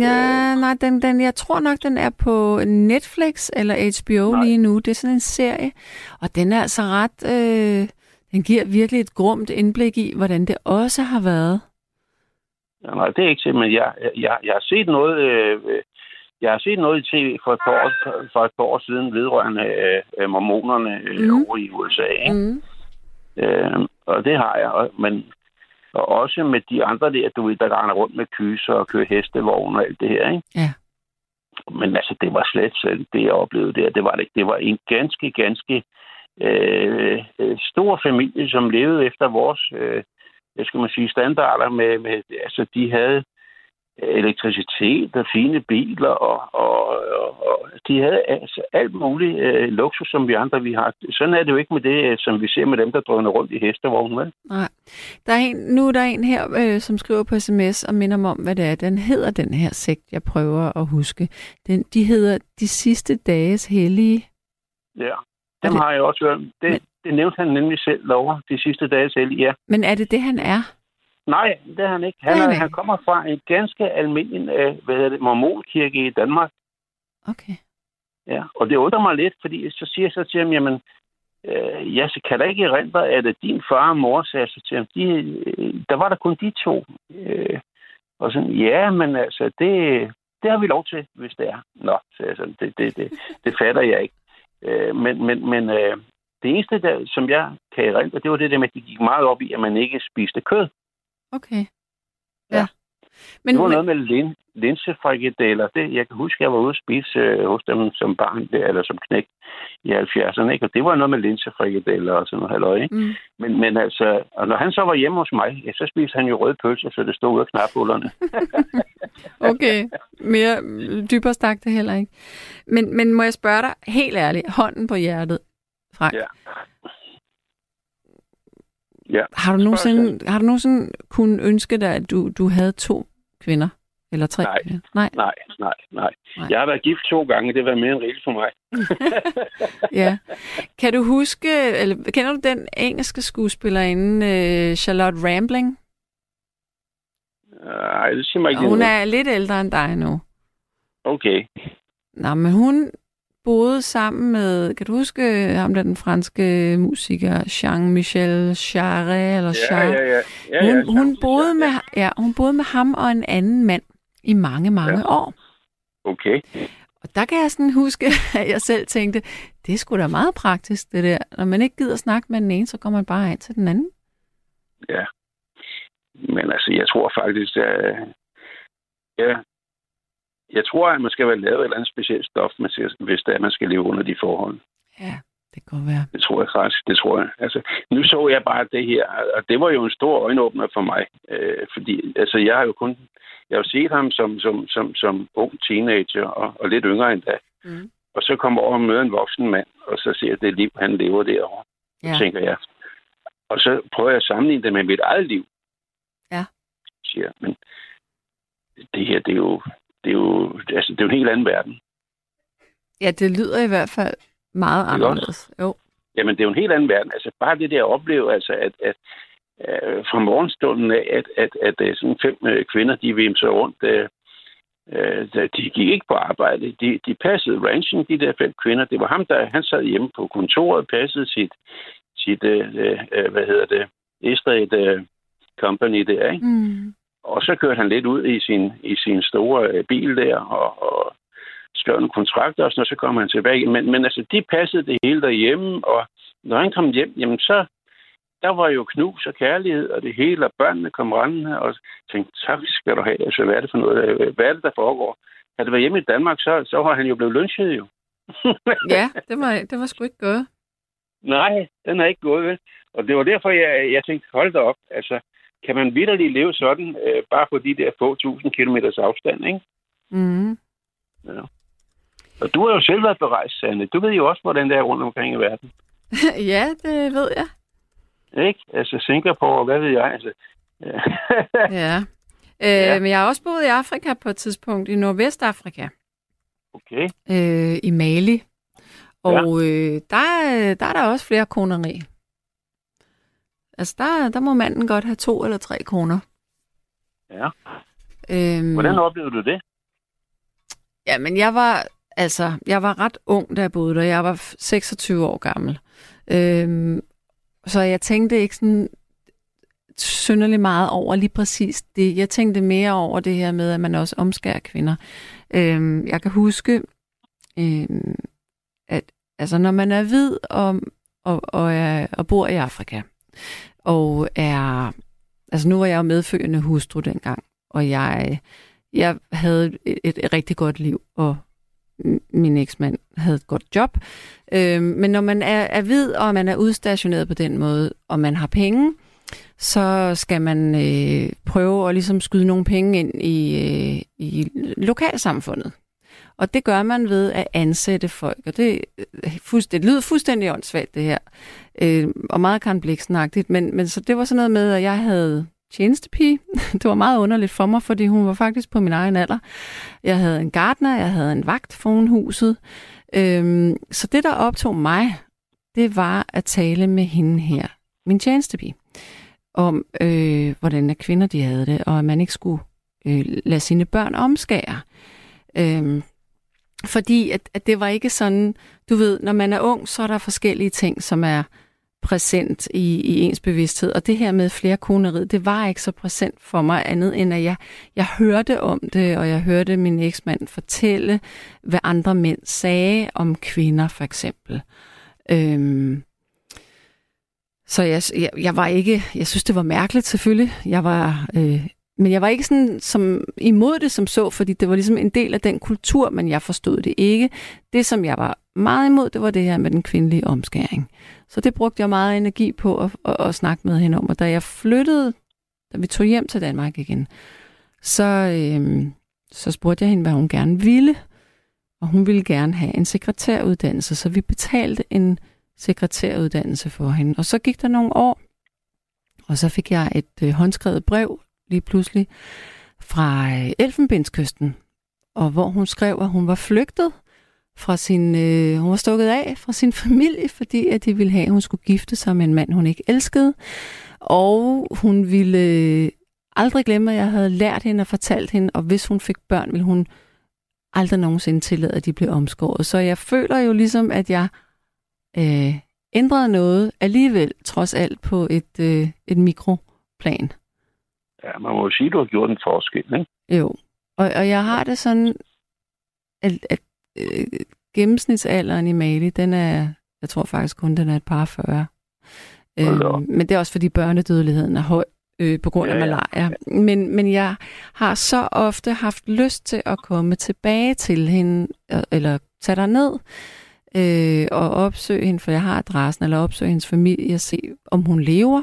Ja, nej, den, den, jeg tror nok, den er på Netflix eller HBO nej. lige nu. Det er sådan en serie, og den er altså ret... Øh, den giver virkelig et grumt indblik i, hvordan det også har været. Ja, nej, det er ikke men jeg, jeg, jeg har set noget... Øh, jeg har set noget i tv for et par år, for et par år siden vedrørende øh, mormonerne øh, mm. over i USA. Ikke? Mm. Øh, og det har jeg. Men og også med de andre der, du ved, der render rundt med kyser og kører hestevogn og alt det her, ikke? Ja. Men altså, det var slet selv det, jeg oplevede der. Det var det ikke. Det var en ganske, ganske øh, stor familie, som levede efter vores, øh, hvad skal man sige, standarder med, med altså, de havde elektricitet og fine biler, og, og, og, og de havde altså alt muligt øh, luksus, som vi andre vi har. Sådan er det jo ikke med det, som vi ser med dem, der drøner rundt i hestevognen, vel? Nej. Der er en, nu er der en her, øh, som skriver på sms og minder mig om, hvad det er. Den hedder den her sekt, jeg prøver at huske. Den, de hedder De Sidste Dages Hellige. Ja, dem det... har jeg også hørt. Det, Men... det nævnte han nemlig selv over, De Sidste Dages Hellige, ja. Men er det det, han er? Nej, det er han ikke. Han, er, han kommer fra en ganske almindelig øh, hvad hedder det, mormonkirke i Danmark. Okay. Ja, og det undrer mig lidt, fordi så siger jeg så til ham, jamen, øh, jeg kan da ikke erindre, at din far og mor sagde så til ham, de, øh, der var der kun de to. Øh, og sådan, ja, men altså, det, det har vi lov til, hvis det er. Nå, så jeg sådan, det, det, det, det fatter jeg ikke. Øh, men men, men øh, det eneste, der, som jeg kan erindre, det var det der med, at de gik meget op i, at man ikke spiste kød. Okay. Ja. ja. Men, det var noget med lin, linsefrikadeller. Det, jeg kan huske, jeg var ude at spise øh, hos dem som barn, der, eller som knæk i 70'erne, ikke? og det var noget med linsefrikadeller og sådan noget halløj, ikke? Mm. Men, men altså, og når han så var hjemme hos mig, ja, så spiste han jo røde pølser, så det stod ud af knaphullerne. (laughs) okay, mere dybere stak det heller ikke. Men, men må jeg spørge dig helt ærligt, hånden på hjertet, Frank? Ja. Ja. Har du nogensinde, har du nogensinde kunne ønske dig, at du, du havde to kvinder? Eller tre? Nej, nej, nej, nej, nej. nej. Jeg har været gift to gange, det var mere end rigeligt for mig. (laughs) ja. Kan du huske, eller kender du den engelske skuespillerinde, uh, Charlotte Rambling? Nej, det siger mig ikke Hun er lidt ældre end dig nu. Okay. Nå, men hun boede sammen med, kan du huske ham der den franske musiker, Jean-Michel Jarre, eller Jarre? Ja, ja, ja. ja, hun, ja, hun, boede med, ja, hun boede med ham og en anden mand i mange, mange ja. år. Okay. Og der kan jeg sådan huske, (laughs) at jeg selv tænkte, det er sgu da meget praktisk, det der. Når man ikke gider snakke med den ene, så kommer man bare ind til den anden. Ja. Men altså, jeg tror faktisk, at ja, jeg tror, at man skal være lavet et eller andet specielt stof, hvis det er, man skal leve under de forhold. Ja, det kan være. Det tror jeg faktisk. Det tror jeg. Altså, nu så jeg bare det her, og det var jo en stor øjenåbner for mig. Øh, fordi altså, jeg har jo kun jeg har set ham som, som, som, som ung teenager og, og lidt yngre end da. Mm. Og så kommer over og møder en voksen mand, og så ser jeg det liv, han lever derovre. Ja. Så tænker jeg. Og så prøver jeg at sammenligne det med mit eget liv. Ja. Siger, men det her, det er jo, det er jo, altså, det er jo en helt anden verden. Ja, det lyder i hvert fald meget anderledes. Jo. Jamen, det er jo en helt anden verden. Altså, bare det der at opleve, altså, at, at øh, fra morgenstunden af, at, at, at, at sådan fem øh, kvinder, de vimser rundt, øh, øh, de gik ikke på arbejde. De, de passede ranchen, de der fem kvinder. Det var ham, der han sad hjemme på kontoret, passede sit, sit øh, øh, hvad hedder det, Estate øh, Company der, ikke? Mm. Og så kørte han lidt ud i sin, i sin store øh, bil der, og, og skrev nogle kontrakter, og, sådan, og så kom han tilbage. Men, men altså, de passede det hele derhjemme, og når han kom hjem, jamen så, der var jo knus og kærlighed, og det hele, og børnene kom rendende, og tænkte, tak skal du have, altså, hvad er det for noget, hvad er det, der foregår? Havde det været hjemme i Danmark, så, så var han jo blevet lynchet jo. (laughs) ja, det var, det var sgu ikke gået. Nej, den er ikke gået, vel? Og det var derfor, jeg, jeg tænkte, hold da op, altså, kan man vidderligt leve sådan, øh, bare på de der få tusind kilometers afstand, ikke? Mm. Ja. Og du har jo selv været berejst, Sanne. Du ved jo også, hvordan det er rundt omkring i verden. (laughs) ja, det ved jeg. Ikke? Altså Singapore, hvad ved jeg? Altså, ja. (laughs) ja. Øh, ja. Men jeg har også boet i Afrika på et tidspunkt, i Nordvestafrika. Okay. Øh, I Mali. Og ja. øh, der, der er der også flere koneri. Altså, der, der må manden godt have to eller tre kroner. Ja. Øhm, Hvordan oplevede du det? Jamen, jeg var, altså, jeg var ret ung, da jeg boede der. Jeg var 26 år gammel. Øhm, så jeg tænkte ikke sådan synderligt meget over lige præcis det. Jeg tænkte mere over det her med, at man også omskærer kvinder. Øhm, jeg kan huske, øhm, at altså, når man er hvid og, og, og, er, og bor i Afrika, og er... Altså nu var jeg jo medfølgende hustru dengang, og jeg, jeg havde et, et rigtig godt liv, og min eksmand havde et godt job. Øh, men når man er, er hvid, og man er udstationeret på den måde, og man har penge, så skal man øh, prøve at ligesom skyde nogle penge ind i, øh, i lokalsamfundet. Og det gør man ved at ansætte folk, og det, øh, det lyder fuldstændig åndssvagt det her, øh, og meget Karen bliksen men, men så det var sådan noget med, at jeg havde tjenestepige. (laughs) Det var meget underligt for mig, fordi hun var faktisk på min egen alder. Jeg havde en gardner, jeg havde en vagt foran huset. Øhm, så det, der optog mig, det var at tale med hende her, min tjenestepige, om øh, hvordan kvinder de havde det, og at man ikke skulle øh, lade sine børn omskære. Øhm, fordi at, at det var ikke sådan, du ved, når man er ung, så er der forskellige ting, som er præsent i, i ens bevidsthed. Og det her med flerkoneriet, det var ikke så præsent for mig andet end, at jeg, jeg hørte om det, og jeg hørte min eksmand fortælle, hvad andre mænd sagde om kvinder for eksempel. Øhm, så jeg, jeg, jeg var ikke, jeg synes det var mærkeligt selvfølgelig. Jeg var øh, men jeg var ikke sådan som imod det som så, fordi det var ligesom en del af den kultur, men jeg forstod det ikke. Det, som jeg var meget imod, det var det her med den kvindelige omskæring. Så det brugte jeg meget energi på at, at, at snakke med hende om. Og da jeg flyttede, da vi tog hjem til Danmark igen, så, øhm, så spurgte jeg hende, hvad hun gerne ville. Og hun ville gerne have en sekretæruddannelse, så vi betalte en sekretæruddannelse for hende. Og så gik der nogle år, og så fik jeg et øh, håndskrevet brev lige pludselig fra øh, Elfenbenskysten, og hvor hun skrev, at hun var flygtet fra sin, øh, hun var stukket af fra sin (laughs) familie, fordi at de ville have, at hun skulle gifte sig med en mand, hun ikke elskede. Og hun ville øh, aldrig glemme, at jeg havde lært hende og fortalt hende, og hvis hun fik børn, ville hun aldrig nogensinde tillade, at de blev omskåret. Så jeg føler jo ligesom, at jeg øh, ændrede noget alligevel, trods alt på et, øh, et mikroplan. Ja, man må jo sige, at du har gjort en forskel, ikke? Jo, og, og jeg har det sådan, at, at øh, gennemsnitsalderen i Mali, den er, jeg tror faktisk kun, den er et par 40. Øh, men det er også fordi børnedødeligheden er høj øh, på grund ja, af malaria. Ja. Men, men jeg har så ofte haft lyst til at komme tilbage til hende, eller tage der ned øh, og opsøge hende, for jeg har adressen, eller opsøge hendes familie og se, om hun lever.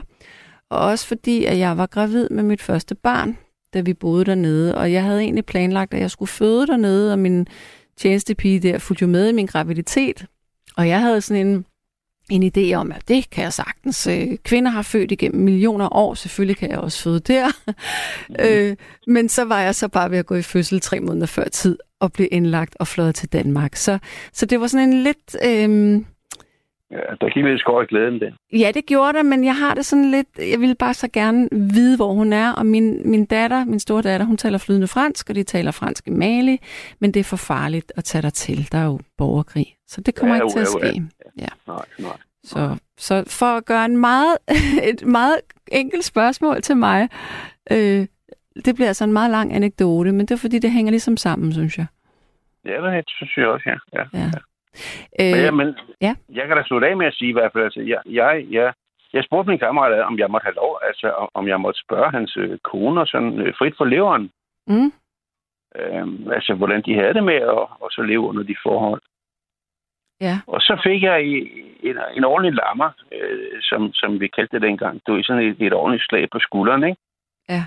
Og også fordi, at jeg var gravid med mit første barn, da vi boede dernede, og jeg havde egentlig planlagt, at jeg skulle føde dernede, og min tjenestepige der fulgte jo med i min graviditet. Og jeg havde sådan en, en idé om, at det kan jeg sagtens. Øh, kvinder har født igennem millioner år, selvfølgelig kan jeg også føde der. Mm. øh, men så var jeg så bare ved at gå i fødsel tre måneder før tid, og blive indlagt og fløjet til Danmark. Så, så det var sådan en lidt... Øh, Ja, der gik lidt skår i glæden den. Ja, det gjorde det, men jeg har det sådan lidt... Jeg ville bare så gerne vide, hvor hun er. Og min, min datter, min store datter, hun taler flydende fransk, og de taler fransk i Mali. Men det er for farligt at tage dig til. Der er jo borgerkrig. Så det kommer ja, ikke til at ske. Ja. Nej, nej. Så, så for at gøre en meget, (laughs) et meget enkelt spørgsmål til mig, øh, det bliver altså en meget lang anekdote, men det er fordi, det hænger ligesom sammen, synes jeg. Ja, det synes jeg også, ja. ja. ja. Øh, ja, men ja. jeg kan da slutte af med at sige i hvert fald, altså, jeg, jeg, jeg, jeg spurgte min kammerat, om jeg måtte have lov, altså om jeg måtte spørge hans øh, koner sådan øh, frit for leveren. Mm. Øhm, altså, hvordan de havde det med at og så leve under de forhold. Ja. Og så fik jeg en, en ordentlig lammer, øh, som, som vi kaldte det dengang. Du er sådan et, et ordentligt slag på skulderen, ikke? Ja.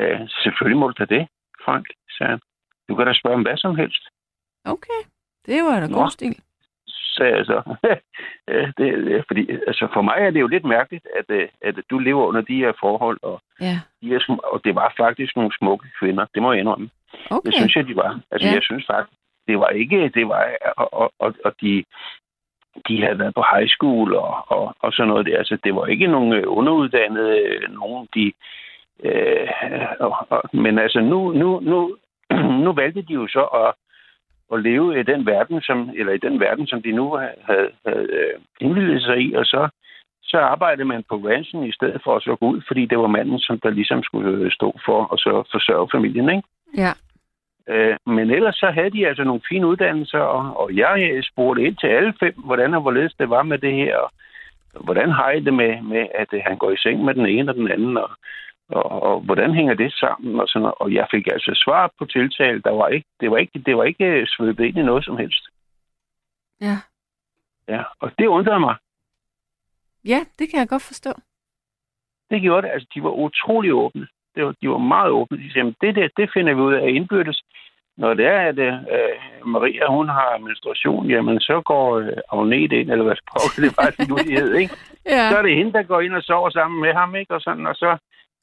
Øh, selvfølgelig må du tage det, Frank, sagde han. Du kan da spørge om hvad som helst. Okay. Det var da god stil. Så. (laughs) det, fordi, altså for mig er det jo lidt mærkeligt, at, øh, at du lever under de her forhold, og, ja. de her, og det var faktisk nogle smukke kvinder. Det må jeg indrømme. Okay. Det synes jeg, de var. Altså, ja. jeg synes faktisk, det var ikke, det var, og, og, og, og de, de havde været på high school og, og, og sådan noget der. Altså, det var ikke nogen øh, underuddannede, øh, nogen de... Øh, og, og, men altså, nu, nu, nu, (clears throat) nu valgte de jo så at, at leve i den verden, som, eller i den verden, som de nu havde, havde, øh, indvildet sig i, og så, så arbejdede man på ranchen i stedet for at så gå ud, fordi det var manden, som der ligesom skulle stå for at så forsørge familien, ikke? Ja. Øh, men ellers så havde de altså nogle fine uddannelser, og, og jeg spurgte ind til alle fem, hvordan og hvorledes det var med det her, og hvordan har I det med, med, at han går i seng med den ene og den anden, og, og, og hvordan hænger det sammen? Og, sådan noget. og jeg fik altså svar på tiltale. Der var ikke, det var ikke, det var ikke svøbet ind i noget som helst. Ja. Ja, og det undrede mig. Ja, det kan jeg godt forstå. Det gjorde det. Altså, de var utrolig åbne. Det var, de var meget åbne. De sagde, det der, det finder vi ud af indbyrdes. Når det er, at uh, Maria, hun har menstruation, jamen så går uh, Agnet ind, eller hvad det var, det nu de hed, ikke? (laughs) ja. Så er det hende, der går ind og sover sammen med ham, ikke? Og sådan, og så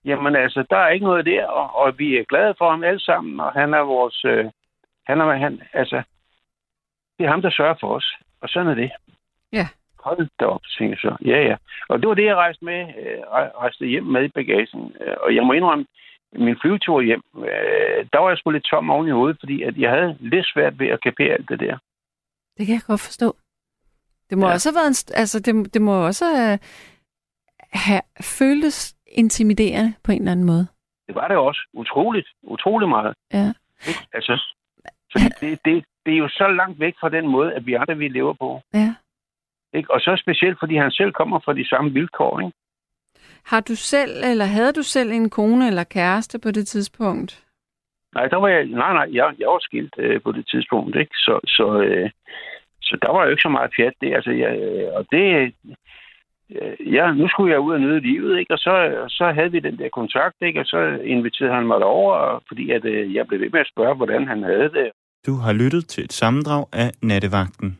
Jamen altså, der er ikke noget der, og, og vi er glade for ham alle sammen, og han er vores... Øh, han er, han, altså, det er ham, der sørger for os, og sådan er det. Ja. Hold da op, tænker så. Ja, ja. Og det var det, jeg rejste med, øh, rejste hjem med i bagagen. Øh, og jeg må indrømme, min flyvetur hjem, øh, der var jeg sgu lidt tom oven i hovedet, fordi at jeg havde lidt svært ved at kapere alt det der. Det kan jeg godt forstå. Det må ja. også have været en, altså det, det må også have, have føltes intimiderende på en eller anden måde. Det var det også. Utroligt. Utroligt meget. Ja. Ikke? Altså, så det, det, det er jo så langt væk fra den måde, at vi andre vi lever på. Ja. Ikke? Og så specielt, fordi han selv kommer fra de samme vilkår. Ikke? Har du selv, eller havde du selv en kone eller kæreste på det tidspunkt? Nej, der var jeg, nej, nej, jeg, jeg var skilt øh, på det tidspunkt, ikke? Så, så, øh, så der var jo ikke så meget pjat det. Altså, jeg, og det, ja, nu skulle jeg ud og nyde livet, ikke? Og så, så havde vi den der kontakt, ikke? Og så inviterede han mig derover, fordi at, øh, jeg blev ved med at spørge, hvordan han havde det. Du har lyttet til et sammendrag af Nattevagten.